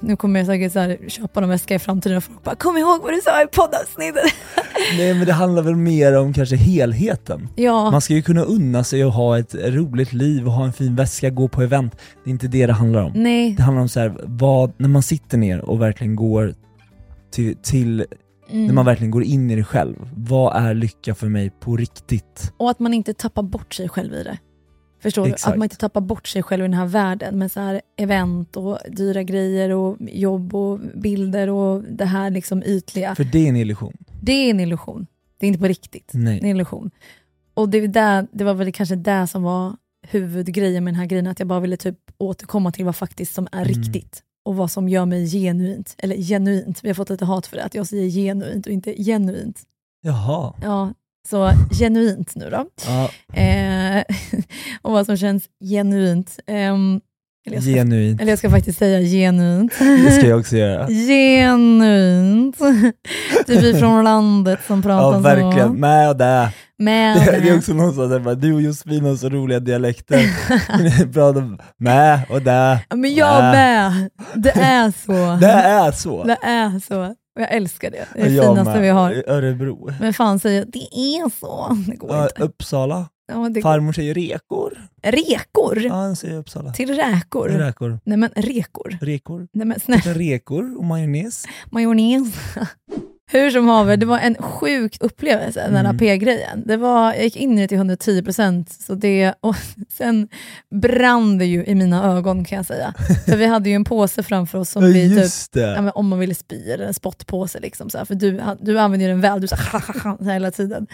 nu kommer jag säkert så här, köpa någon väska i framtiden och folk bara kom ihåg vad du sa i poddavsnittet. Nej men det handlar väl mer om kanske helheten. Ja. Man ska ju kunna unna sig att ha ett roligt liv och ha en fin väska, gå på event. Det är inte det det handlar om. Nej. Det handlar om så här, vad, när man sitter ner och verkligen går till, till Mm. när man verkligen går in i det själv. Vad är lycka för mig på riktigt? Och att man inte tappar bort sig själv i det. Förstår du? Exakt. Att man inte tappar bort sig själv i den här världen med så här event och dyra grejer och jobb och bilder och det här liksom ytliga. För det är en illusion. Det är en illusion. Det är inte på riktigt. Nej. Det är en illusion. Och det, är där, det var väl kanske det som var huvudgrejen med den här grejen, att jag bara ville typ återkomma till vad faktiskt som är Mm. riktigt och vad som gör mig genuint. Eller genuint, vi har fått lite hat för det, att jag säger genuint och inte genuint. Jaha. Ja, så genuint nu då. Ja, Eh, och vad som känns genuint. Ehm, eller, jag ska, Genuint. eller jag ska faktiskt säga genuint. det ska jag också göra. Genuint. Typ vi från landet som pratar Ja verkligen, så. med där. Med Det, det är också någon som säger du och Josefin har så roliga dialekter. Ni pratar med och där. Ja, Men jag med. Det är så. Det är så. Det är så. Och jag älskar det. Det är det finaste med. vi har. Örebro. Men fan säger det är så. Det går Ja, inte. Uppsala. Ja, det Farmor säger rekor. Rekor? Ja, han säger Uppsala. Till räkor? Räkor. Nej men rekor. Rekor. Nej men snälla. Rekor och majonnäs. Majonnäs. Hur som haver, det var en sjuk upplevelse den här Mm. P-grejen. Det var, jag gick in i det till 110% så det, och sen brann det ju i mina ögon kan jag säga. För vi hade ju en påse framför oss som Ja, vi typ, ja, om man ville spy, eller en spottpåse. Liksom, för du, du använder ju den väl, du här hela tiden.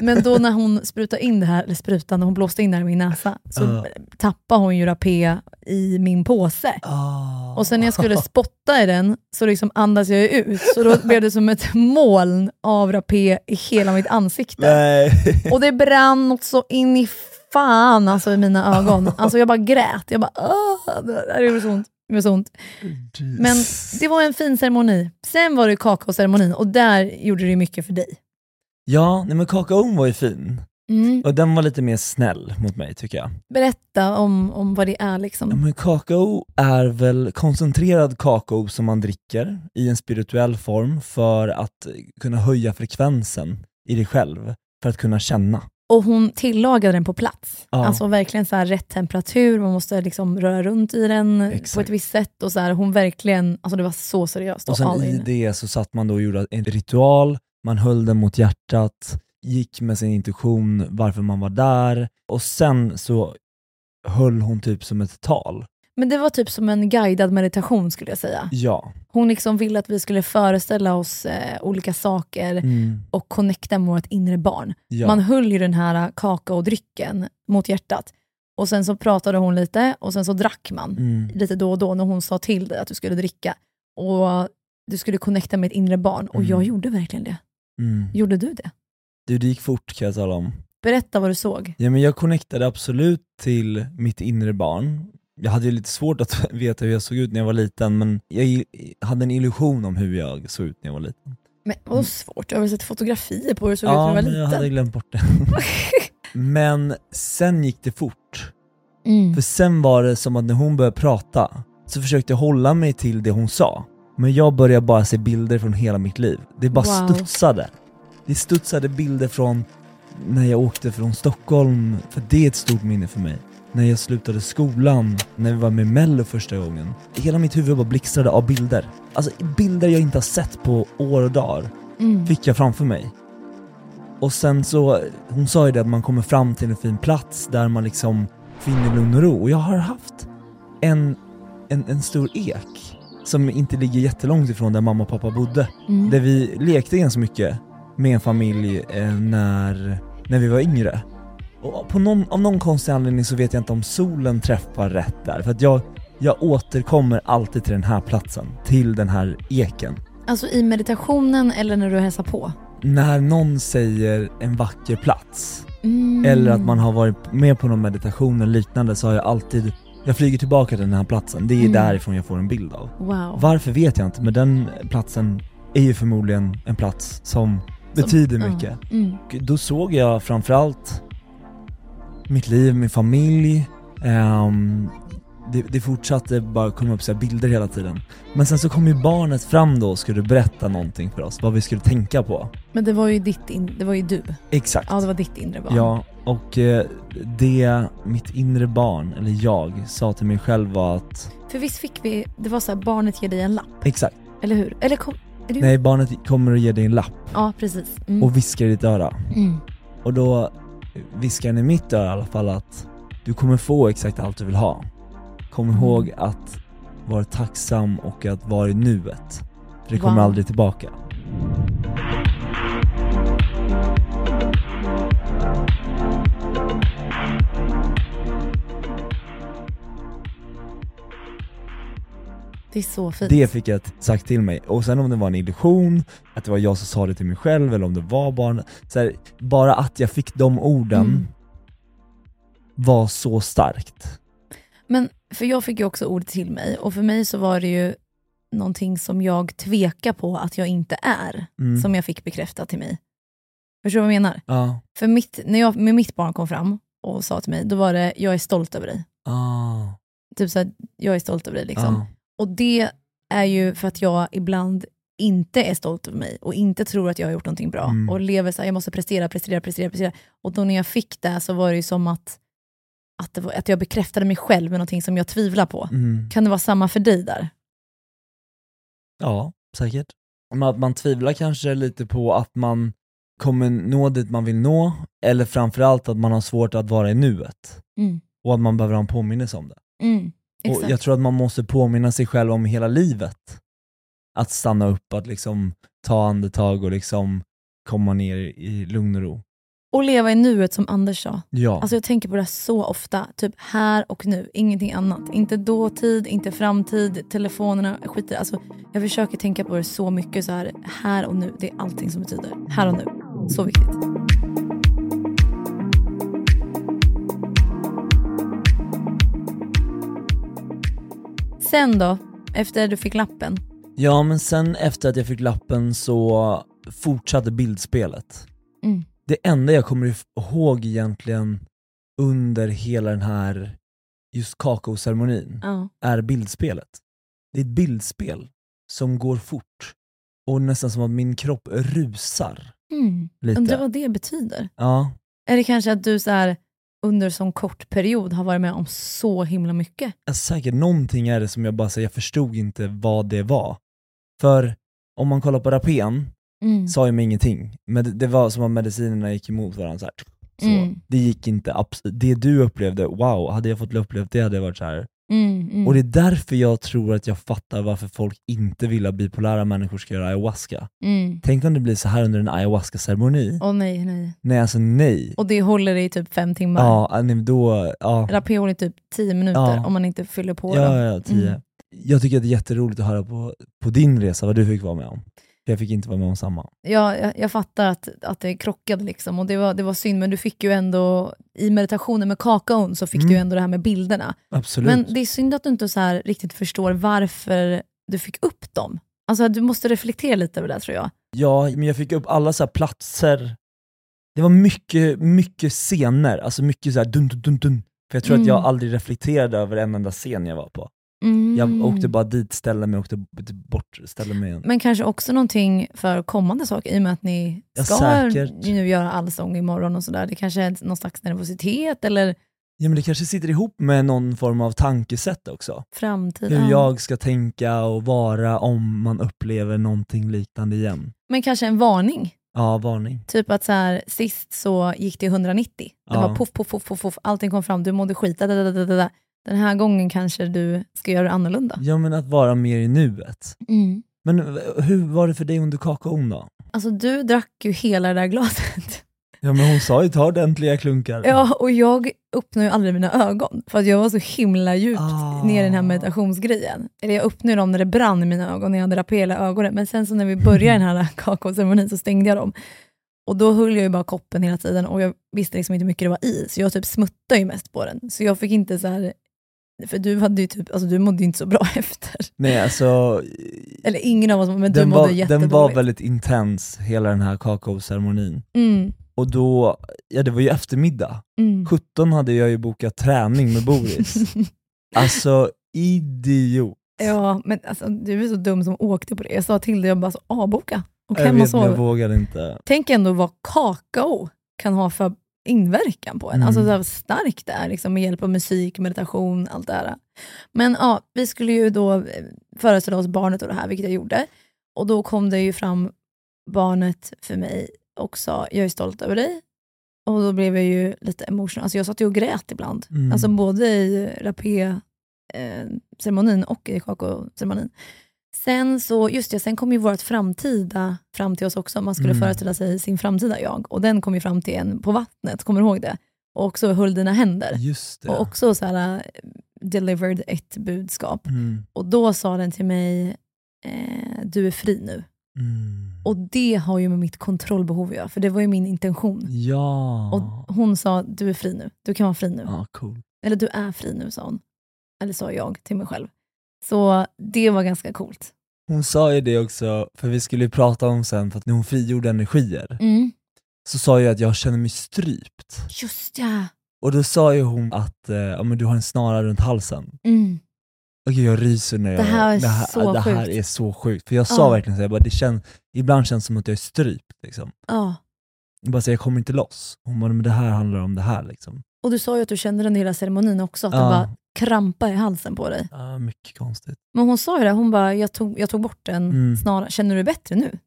Men då när hon sprutade in det här, eller sprutan, när hon blåste in det här i min näsa, så Ja. tappade hon ju rapé i min påse. Ah. Och sen när jag skulle spotta i den så liksom andas jag ut, så då blev det som ett moln av rapé i hela mitt ansikte. Nej. Och det brann något så in i fan alltså, i mina ögon. Alltså jag bara grät. Jag bara Åh, det gjorde så ont. Det gjorde så ont. Men det var en fin ceremoni. Sen var det kakaoceremonin och där gjorde det mycket för dig. Ja, nej men kakaon var ju fin. Mm. Och den var lite mer snäll mot mig tycker jag. Berätta om, om vad det är Ja, liksom. men kakao är väl koncentrerad kakao som man dricker i en spirituell form för att kunna höja frekvensen i dig själv, för att kunna känna. Och hon tillagade den på plats. Ja. Alltså verkligen så här rätt temperatur, man måste liksom röra runt i den på Exakt. ett visst sätt. Och så här, hon verkligen, alltså det var så seriöst. Och sen i det så satt man då och gjorde en ritual, man höll den mot hjärtat, gick med sin intuition varför man var där, och sen så höll hon typ som ett tal. Men det var typ som en guidad meditation skulle jag säga. Ja. Hon liksom ville att vi skulle föreställa oss eh, olika saker Mm. och connecta med vårt inre barn. Ja. Man höll ju den här kakaodrycken mot hjärtat och sen så pratade hon lite och sen så drack man Mm. lite då och då när hon sa till dig att du skulle dricka. Och du skulle connecta med ett inre barn och Mm. jag gjorde verkligen det. Mm. Gjorde du det? Du, det gick fort kan jag tala om. Berätta vad du såg. Ja, men jag connectade absolut till mitt inre barn. Jag hade ju lite svårt att veta hur jag såg ut när jag var liten, men jag hade en illusion om hur jag såg ut när jag var liten. Men vad svårt, jag har väl sett fotografier på hur du såg ut när Ja, du var men jag hade liten. glömt bort det. men sen gick det fort. Mm. För sen var det som att när hon började prata, så försökte jag hålla mig till det hon sa. Men jag började bara se bilder från hela mitt liv. Det bara Wow. studsade. Det studsade bilder från när jag åkte från Stockholm, för det är ett stort minne för mig. När jag slutade skolan, när vi var med Mello första gången. Hela mitt huvud bara blixtrade av bilder. Alltså bilder jag inte har sett på år och dagar Mm. fick jag framför mig. Och sen så, hon sa ju det att man kommer fram till en fin plats där man liksom finner lugn och ro. Och jag har haft en, en, en stor ek som inte ligger jättelångt ifrån där mamma och pappa bodde. Mm. Där vi lekte ganska mycket med en familj eh, när, när vi var yngre. Och på någon, av någon konstig anledning så vet jag inte om solen träffar rätt där. För att jag, jag återkommer alltid till den här platsen, till den här eken. Alltså i meditationen eller när du hälsar på? När någon säger en vacker plats, Mm. eller att man har varit med på någon meditation eller liknande så har jag alltid, jag flyger tillbaka till den här platsen, det är Mm. därifrån jag får en bild av. Wow. Varför vet jag inte, men den platsen är ju förmodligen en plats som betyder mycket. Mm. Då såg jag framförallt mitt liv, min familj, ehm, det, det fortsatte bara komma upp så bilder hela tiden. Men sen så kom ju barnet fram då och skulle berätta någonting för oss, vad vi skulle tänka på. Men det var ju ditt in, det var ju du. Exakt. Ja, det var ditt inre barn. Ja, och eh, det mitt inre barn, eller jag, sa till mig själv var att, För visst fick vi, det var så här, barnet ger dig en lapp, exakt, eller hur? Eller kom, det nej barnet kommer att ge dig en lapp Ja, precis. Mm. och viskar i ditt öra. Mm. Och då viskar den i mitt öra i alla fall att du kommer få exakt allt du vill ha. Kom Mm. ihåg att vara tacksam och att vara i nuet. För det kommer Wow. aldrig tillbaka. Det är så fint. Det fick jag sagt till mig. Och sen om det var en illusion, att det var jag som sa det till mig själv, eller om det var barn. Så här, bara att jag fick de orden Mm. var så starkt. Men för jag fick ju också ord till mig och för mig så var det ju någonting som jag tvekar på att jag inte är, Mm. som jag fick bekräftat till mig. Förstår du vad jag menar? Ja. För mitt, när jag, med mitt barn kom fram och sa till mig, då var det jag är stolt över dig. Ah. Typ såhär, jag är stolt över dig liksom. Ja. Och det är ju för att jag ibland inte är stolt över mig och inte tror att jag har gjort någonting bra Mm. och lever så här, jag måste prestera, prestera, prestera, prestera. Och då när jag fick det så var det ju som att, att, var, att jag bekräftade mig själv med någonting som jag tvivlar på. Mm. Kan det vara samma för dig där? Ja, säkert. Att man tvivlar kanske lite på att man kommer nå dit man vill nå, eller framförallt att man har svårt att vara i nuet. Mm. Och att man behöver ha en påminnelse om det. Mm, Och jag tror att man måste påminna sig själv om hela livet. Att stanna upp, att liksom ta andetag och liksom komma ner i, lugn och ro. Och leva i nuet som Anders sa. Ja. Alltså jag tänker på det så ofta, typ här och nu, ingenting annat. Inte dåtid, inte framtid, telefonerna, skiter alltså, Jag försöker tänka på det så mycket så här, här och nu, det är allting som betyder. Här och nu, så viktigt. Sen då, efter du fick lappen? Ja, men sen efter att jag fick lappen så fortsatte bildspelet. Mm. Det enda jag kommer ihåg egentligen under hela den här just kakaoceremonin Ja. är bildspelet. Det är ett bildspel som går fort och nästan som att min kropp rusar. Mm. Lite. Undrar vad det betyder? Ja, Är det kanske att du så här, under så kort period har varit med om så himla mycket? alltså säkert någonting är det som jag bara säger, jag förstod inte vad det var. För om man kollar på rapen, Mm. sa ju mig ingenting. Men det, var som att medicinerna gick emot varandra så här. Så. Mm. Det gick inte, det du upplevde, wow, hade jag fått uppleva det hade jag varit så här. Mm, mm. Och det är därför jag tror att jag fattar varför folk inte vill att bipolära människor ska göra ayahuasca. Mm. Tänk om det blir så här under en ayahuasca-ceremoni. Åh nej, nej. Nej alltså nej. Och det håller i typ fem timmar. Ja, nej, men då, ja. Rapé håller i typ tio minuter Ja. om man inte fyller på. Ja, då. ja, tio. Mm. Jag tycker att det är jätteroligt att höra på, på din resa, vad du fick vara med om. Jag fick inte vara med om samma. Ja, jag, jag fattar att, att det krockade liksom och det var, det var synd, men du fick ju ändå, i meditationen med kakaon så fick Mm. du ändå det här med bilderna. Absolut. Men det är synd att du inte så här riktigt förstår varför du fick upp dem. Alltså du måste reflektera lite över det tror jag. Ja, men jag fick upp alla så platser. Det var mycket, mycket scener, alltså mycket så här dun, dun, dun, dun. För jag tror Mm. att jag aldrig reflekterade över en enda scen jag var på. Mm. Jag åkte bara dit, ställde mig, åkte b- bort, ställde mig igen. Men kanske också någonting för kommande saker i och med att ni Ja, ska säkert. nu göra allsång imorgon och sådär. Det kanske är någon slags nervositet eller Ja men det kanske sitter ihop med någon form av tankesätt också. framtid. Hur ja. jag ska tänka och vara om man upplever någonting liknande igen. Men kanske en varning. Ja, varning. Typ att så här, sist så gick det 190. Det Ja. var poff, poff, poff, poff, poff, allting kom fram, du mådde skit. Da, da, da, da, da. Den här gången kanske du ska göra det annorlunda. Ja men att vara mer i nuet. Mm. Men hur var det för dig under kakaon då? Alltså du drack ju hela det där glaset. Ja men hon sa ju ta ordentliga klunkar. Ja, och jag öppnade ju aldrig mina ögon för att jag var så himla djupt Ah. ner i den här meditationsgrejen. Eller jag öppnade dem när det brann i mina ögon, när jag hade i hela ögonen. Men sen så när vi började den här kakaoceremonin så stängde jag dem. Och då höll jag ju bara koppen hela tiden och jag visste liksom inte hur mycket det var i, så jag typ smuttade ju mest på den. Så jag fick inte så här för du, hade ju typ, alltså du mådde inte så bra efter. Nej alltså, Eller ingen av oss, men du mådde var, jättedåligt. den var väldigt intens, hela den här kakaoceremonin. Mm. Och då, ja det var ju eftermiddag. Mm. 17 hade jag ju bokat träning med Boris. alltså idiot. Ja, men alltså, du är så dum som åkte på det. Jag sa till dig, jag bara så, avboka. Och jag hem och vet jag sov. vågade inte. Tänk ändå vad kakao kan ha för inverkan på en. Mm. Alltså så starkt det är liksom, med hjälp av musik, meditation, allt det här. Men ja, vi skulle ju då eh, föreställa oss barnet och det här, vilket jag gjorde. Och då kom det ju fram barnet för mig och sa, jag är stolt över dig. Och då blev jag ju lite emotional. Alltså jag satt ju och grät ibland. Mm. Alltså både i rapé-ceremonin och i kakaoceremonin. Sen så, just det, sen kom ju vårt framtida fram till oss också. Man skulle Mm. föreställa sig sin framtida jag. Och den kom ju fram till en på vattnet, kommer du ihåg det? Och också höll dina händer. Och också så här, äh, delivered ett budskap. Mm. Och då sa den till mig, eh, du är fri nu. Mm. Och det har ju med mitt kontrollbehov att göra, för det var ju min intention. Ja. Och hon sa, du är fri nu. Du kan vara fri nu. Ja, cool. Eller du är fri nu, sa hon. Eller sa jag till mig själv. Så det var ganska coolt. Hon sa ju det också, för vi skulle ju prata om sen, för att när hon frigjorde energier, Mm. så sa jag att jag känner mig strypt. Just ja. Och då sa ju hon att eh, ja, men du har en snara runt halsen. Mm. Okej jag ryser när jag, Det här är det här, så det här sjukt. är så sjukt. För jag sa Ja. verkligen så här, bara, det känns, ibland känns det som att jag är strypt. Liksom. Ja. Jag bara säger jag kommer inte loss. Hon bara, men det här handlar om det här. Liksom. Och du sa ju att du kände den hela ceremonin också, att Ja. det bara krampa i halsen på dig. Ja, mycket konstigt. Men hon sa ju det, hon bara, jag tog, jag tog bort den Mm. snarare. Känner du dig bättre nu?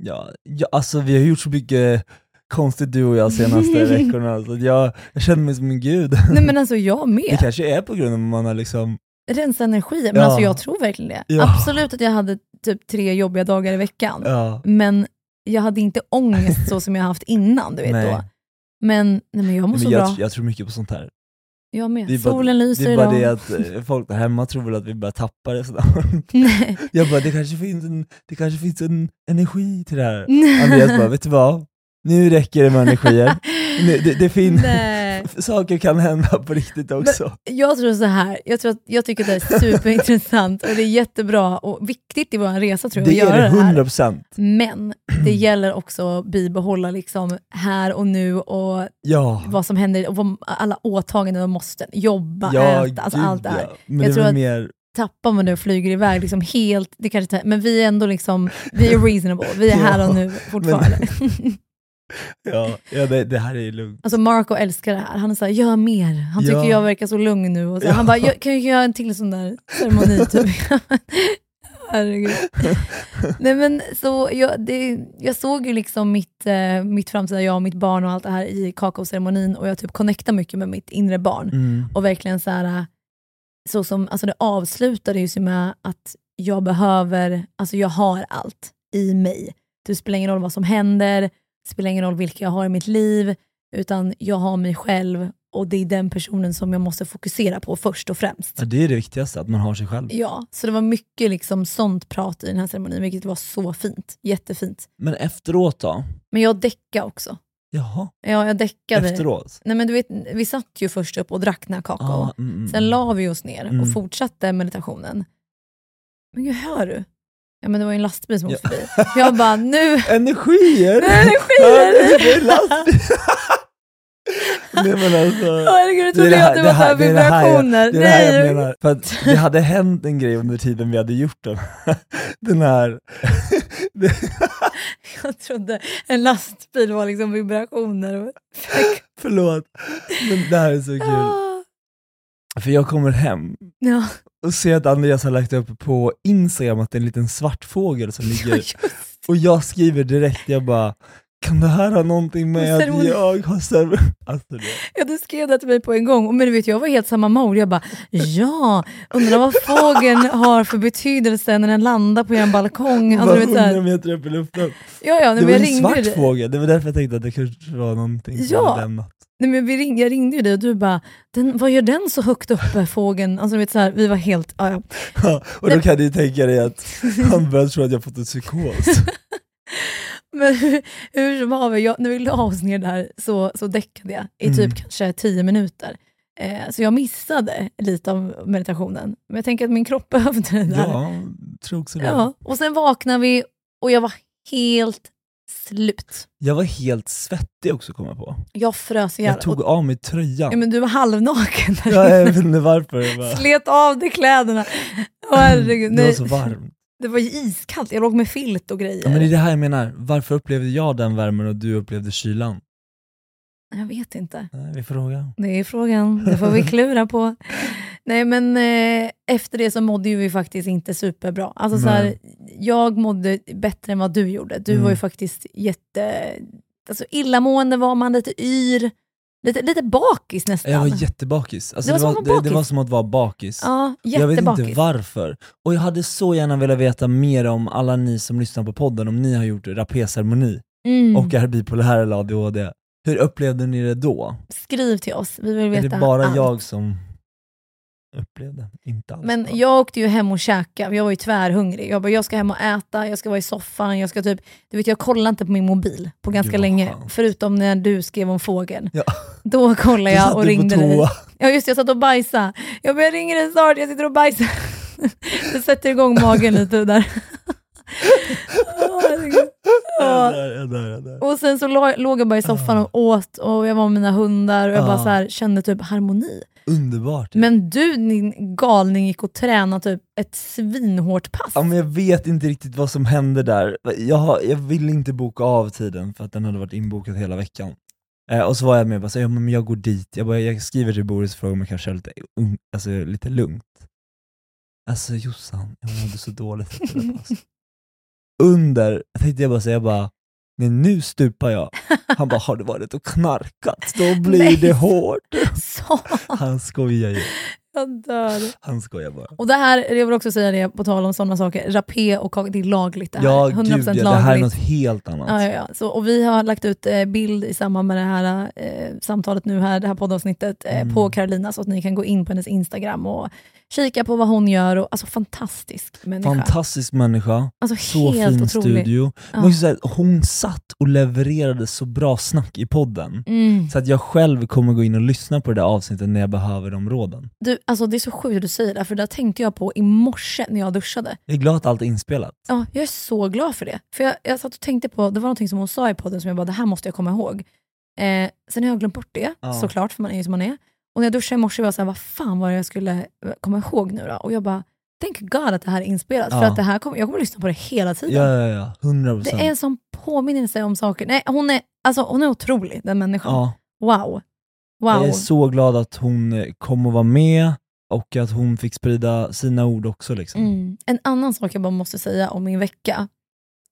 Ja, ja, alltså vi har gjort så mycket konstigt du och jag senaste veckorna, så jag, jag känner mig som en gud. Nej men alltså jag Det med. kanske är på grund av att man har liksom, Rensa energi, men Ja. alltså jag tror verkligen det. Ja. Absolut att jag hade typ tre jobbiga dagar i veckan. ja, Men jag hade inte ångest så som jag haft innan, du vet Nej. då. Men, nej, men jag mår så jag, bra. jag tror mycket på sånt här. Jag med. Det är bara, Solen lyser det är bara det att eh, folk där hemma tror väl att vi börjar tappa det snart. Nej. Jag bara, det kanske finns en, det kanske finns en energi till det här. Nej. Andreas bara, vet du vad? Nu räcker det med energier. Nu, det, det finns, Nej. saker kan hända på riktigt också. Jag tror så här, jag, tror att, jag tycker att det är superintressant och det är jättebra och viktigt i vår resa tror jag det är det det här. 100%. Men det gäller också att bibehålla liksom här och nu och Ja. vad som händer och alla åtaganden och måsten, jobba, Ja, äta, alltså gud, allt det här. ja. Men jag det tror att mer, tappar man det och flyger iväg liksom helt, det kanske men vi är ändå liksom, vi är reasonable, vi är här och nu fortfarande. ja, ja det, det här är lugnt. Alltså Marco älskar det här, han är såhär, gör mer. Han tycker Ja. jag verkar så lugn nu. Och så, Ja. Han bara, "Jag- kan jag göra en till sån där ceremoni? Typ. Herregud. Nej, men, så jag, det, jag såg ju liksom mitt, eh, mitt framtida jag och mitt barn och allt det här i kakaoceremonin och jag typ connectar mycket med mitt inre barn. Mm. Och verkligen så här, så som, alltså det avslutade ju med att jag behöver, alltså jag har allt i mig. Det spelar ingen roll vad som händer, spelar ingen roll vilka jag har i mitt liv, utan jag har mig själv och det är den personen som jag måste fokusera på först och främst. Ja, det är det viktigaste, att man har sig själv. Ja, så det var mycket liksom sånt prat i den här ceremonin, vilket var så fint. Jättefint. Men efteråt då? Men jag däckade också. Jaha, Ja, jag däckade. efteråt? Nej, men du vet, vi satt ju först upp och drack den här kakao. Ah, mm, mm, Sen la vi oss ner Mm. och fortsatte meditationen. Men gud, hör du? Ja men det var ju en lastbil som åkte förbi. Jag bara, nu... Energier! Energier! Det är lastbil. Nej men alltså, Herregud, det är trodde att det var så här det är det här jag- vibrationer. Det är det här jag menar. För att det hade hänt en grej under tiden vi hade gjort den. Den här... Jag trodde en lastbil var liksom vibrationer. Förlåt, men det här är så kul. För jag kommer hem Ja. och ser att Andreas har lagt upp på Instagram att det är en liten svart fågel som ligger, just och jag skriver direkt, jag bara kan det här ha någonting med att jag har ceremoni? Alltså det. Ja, du skrev det till mig på en gång. Men du vet, jag var helt samma mode. Jag bara, ja, undrar vad fågeln har för betydelse när den landar på er balkong. Alltså, vet, så 100 här. meter upp i luften. Ja, ja, det var jag en ringde svart dig. fågel, det var därför jag tänkte att det kanske var någonting som Ja. hade lämnat. Nej, men vi ring, jag ringde ju dig och du bara, den, vad gör den så högt uppe, fågeln? Alltså, vet, så här, vi var helt, ja, ja. Ja, och då kan du tänka dig att han börjar tro att jag fått en psykos. Men hur, hur som haver, när vi la oss ner där så, så däckade jag i typ Mm. kanske tio minuter. Eh, så jag missade lite av meditationen. Men jag tänker att min kropp behövde det där. Ja, tror också det. Ja, och sen vaknade vi och jag var helt slut. Jag var helt svettig också kom jag på. Jag frös ihjäl. Jag tog Och- av mig tröjan. ja, men du var halvnaken där Ja, jag vet inte varför. Bara... Slet av dig kläderna. Åh, herregud. Det var så varmt. det var ju iskallt, jag låg med filt och grejer. Ja, men det är det här jag menar, varför upplevde jag den värmen och du upplevde kylan? Jag vet inte. Nej, vi får fråga. Det är frågan, det får vi klura på. Nej men eh, efter det så mådde ju vi faktiskt inte superbra. Alltså, så här, jag mådde bättre än vad du gjorde. Du Mm. var ju faktiskt jätte... Alltså, illamående var man, lite yr, lite, lite bakis nästan. Jag var jättebakis. Alltså, Det det, var var, som att vara det, det var bakis. som att vara bakis. Ja, jag vet inte varför. Och jag hade så gärna velat veta mer om alla ni som lyssnar på podden, om ni har gjort rapé-ceremoni Mm. och är bipolär eller ADHD. Hur upplevde ni det då? Skriv till oss, vi vill Är veta det bara allt. jag som upplevde? Inte alls Men bra. jag åkte ju hem och käkade, jag var ju tvärhungrig. Jag bara, jag ska hem och äta, jag ska vara i soffan, jag ska typ... Du vet, jag kollade inte på min mobil på ganska vad länge, förutom när du skrev om fågeln. Ja. Då kollade jag och ringde dig. Ja just jag satt och bajsade. Jag bara, jag ringer den snart, jag sitter och bajsar. Det sätter igång magen lite där. Ja. där. Och sen så lå- låg jag bara i soffan och åt och jag var med mina hundar och jag bara Ja. så här, kände typ harmoni. Underbart. Men du din galning gick och tränade typ ett svinhårt pass. Ja, men jag vet inte riktigt vad som hände där. Jag, har, jag ville inte boka av tiden för att den hade varit inbokad hela veckan. Eh, och så var jag med och bara, så, ja, men jag går dit, jag, bara, jag skriver till Boris och frågar om jag kan köra lite, un- alltså, lite lugnt. Alltså Jossan, jag mådde så dåligt efter det passet. Under, tänkte jag bara säga, jag bara, nej nu stupar jag. Han bara, har du varit och knarkat? Då blir Nej. det hårt. Så, Han skojar ju. jag dör. Han skojar bara. Och det här, jag vill också säga det på tal om sådana saker, rapé och kaka, det är lagligt det här. Ja 100% gud ja, lagligt. det här är något helt annat. Ja, ja, ja. Så, och vi har lagt ut eh, bild i samband med det här eh, samtalet nu här, det här poddavsnittet eh, Mm. på Carolina så att ni kan gå in på hennes Instagram och kika på vad hon gör. Och, alltså fantastisk människa. Fantastisk människa, Alltså, så helt fin otrolig. studio. Ja. Men också så här, hon satt och levererade så bra snack i podden, Mm. så att jag själv kommer gå in och lyssna på det där avsnittet när jag behöver de råden. Du, alltså, det är så sjukt att du säger det, för det där tänkte jag på i morse när jag duschade. Jag är glad att allt är inspelat. Ja, jag är så glad för det. För jag, jag satt och tänkte på, det var någonting som hon sa i podden som jag bara, det här måste jag komma ihåg. Eh, sen har jag glömt bort det, Ja. såklart, för man är ju som man är. Och när jag duschade i morse var jag såhär, vad fan var det jag skulle eh, komma ihåg nu då? Och jag bara, thank God att det här är inspelat, för Ja. att det här kommer, jag kommer lyssna på det hela tiden. Ja, ja, ja. 100 Det procent. är en sån påminnelse om saker. Nej, hon, är, alltså, hon är otrolig, den människan. Ja. Wow. Jag Wow. är så glad att hon eh, kom och var med, och att hon fick sprida sina ord också. Liksom. Mm. En annan sak jag bara måste säga om min vecka.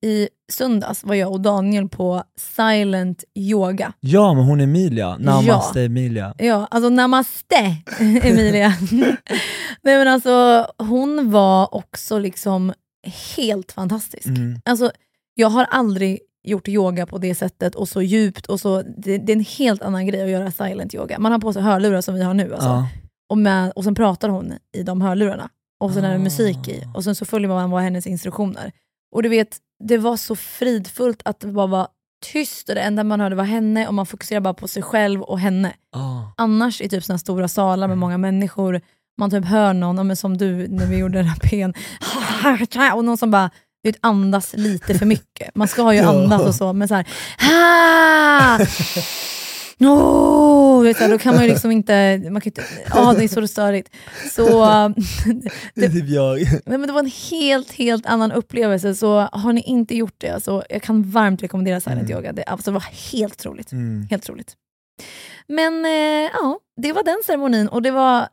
I söndags var jag och Daniel på silent yoga. Ja, men hon är Emilia. Namaste Ja. Emilia. Ja, alltså namaste Emilia. Nej men alltså hon var också liksom helt fantastisk. Mm. Alltså jag har aldrig gjort yoga på det sättet och så djupt och så, det, det är en helt annan grej att göra silent yoga. Man har på sig hörlurar som vi har nu alltså. Ja. och, med, och sen pratar hon i de hörlurarna. Och sen är det musik i. Ah. Och sen så följer man vad hennes instruktioner. Och du vet, det var så fridfullt att det bara var tyst och det enda man hörde var henne och man fokuserade bara på sig själv och henne. Ah. Annars i typ såna stora salar med många människor, man typ hör någon, men som du när vi gjorde rapén, och någon som bara vet, andas lite för mycket. Man ska ju andas och så, men så här! Oh, vet du, då kan man ju liksom inte, man kan inte, ja det är så störigt. Så, Det är typ jag. Men det var en helt, helt annan upplevelse, så har ni inte gjort det, alltså, jag kan varmt rekommendera silent Mm. yoga. Det, alltså, det var helt otroligt. Mm. Helt otroligt. Men eh, ja, det var den ceremonin och det var,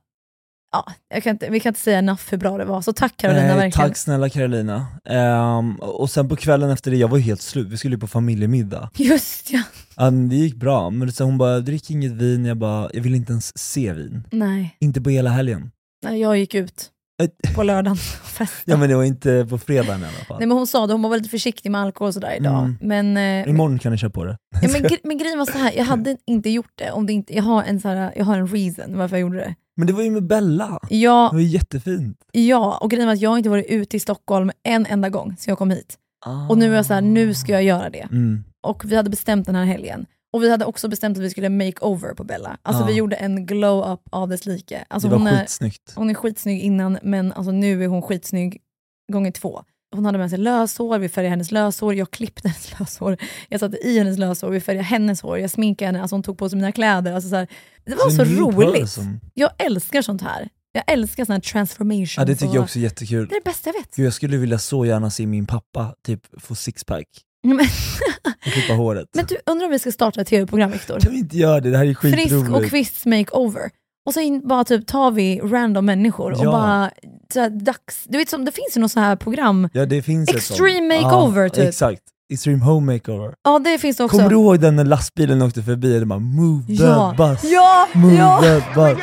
ja, kan inte, vi kan inte säga enough hur bra det var, så tack Carolina Nej, verkligen. tack snälla Carolina. Ehm, och sen på kvällen efter det, jag var helt slut, vi skulle ju på familjemiddag. Just ja. Ja, det gick bra, men så hon bara, drick inget vin, jag bara, jag vill inte ens se vin. Nej, Inte på hela helgen. nej, jag gick ut på lördagen och festade. Ja men det var inte på fredagen i alla fall. Nej, men hon sa det, hon var väldigt försiktig med alkohol och sådär idag. Mm. Men, eh, Imorgon kan ni köra på det. ja, men, men grejen var så här, jag hade inte gjort det om det inte, jag har en, så här, jag har en reason varför jag gjorde det. Men det var ju med Bella, Ja, det var ju jättefint. ja, och grejen var att jag inte varit ute i Stockholm en enda gång sen jag kom hit. Och nu är jag så här, nu ska jag göra det. Mm. Och vi hade bestämt den här helgen. Och vi hade också bestämt att vi skulle make over på Bella. Alltså Ja. vi gjorde en glow-up av dess like. Alltså det var hon, är, skitsnyggt. hon är skitsnygg innan, men alltså nu är hon skitsnygg gånger två. Hon hade med sig löshår, vi färgade hennes löshår, jag klippte hennes löshår, jag satte i hennes löshår, vi färgade hennes hår, jag sminkade henne, alltså hon tog på sig mina kläder. Alltså så här, det var Så så, ny roligt. person. Jag älskar sånt här. Jag älskar såna här transformations. Ja det tycker jag också är jättekul. Det är det bästa jag vet. Gud, jag skulle vilja så gärna se min pappa typ få sixpack Men, och klippa håret. men du, undrar om vi ska starta ett tv-program Viktor? Kan vi inte göra det? Det här är skitroligt. Frisk och Kvists makeover. Och så in, bara typ tar vi random människor och Ja. bara så här, dags... Du vet som, det finns ju något så här program. Ja det finns ett Extreme sånt. makeover, ja, typ. Exakt, Extreme home makeover. Ja det finns det också. Kommer du ihåg den när lastbilen åkte förbi och det bara move the Ja. bus, Ja, move ja. the bus.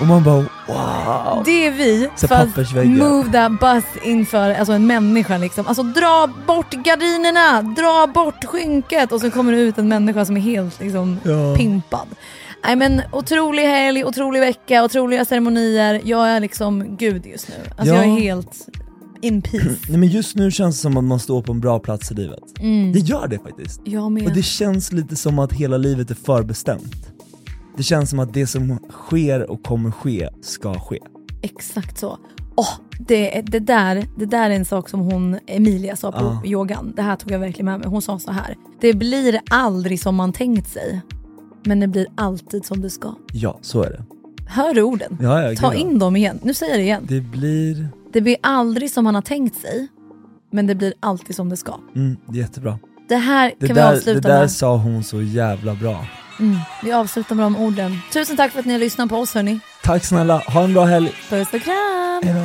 Och man bara wow. Det är vi, Så fast move that bus inför alltså en människa. Liksom. Alltså dra bort gardinerna, dra bort skynket och så kommer det ut en människa som är helt liksom, Ja. pimpad. Nej, men otrolig helg, otrolig vecka, otroliga ceremonier. Jag är liksom gud just nu. Alltså Ja. jag är helt in peace. Nej men just nu känns det som att man står på en bra plats i livet. Mm. Det gör det faktiskt. Jag med. Och det känns lite som att hela livet är förbestämt. Det känns som att det som sker och kommer ske, ska ske. Exakt så. Åh, Det, det, där, det där är en sak som hon, Emilia sa på Ja. yogan. Det här tog jag verkligen med mig. Hon sa så här. Det blir aldrig som man tänkt sig. Men det blir alltid som det ska. Ja, så är det. Hör du orden? Ja, ja, Ta in dem igen. Nu säger jag det igen. Det blir... Det blir aldrig som man har tänkt sig. Men det blir alltid som det ska. Mm, jättebra. Det här det kan där, vi avsluta med. Det där med. sa hon så jävla bra. Mm, vi avslutar med de orden. Tusen tack för att ni har lyssnat på oss hörni. Tack snälla, ha en bra helg. Puss och kram. Hejdå.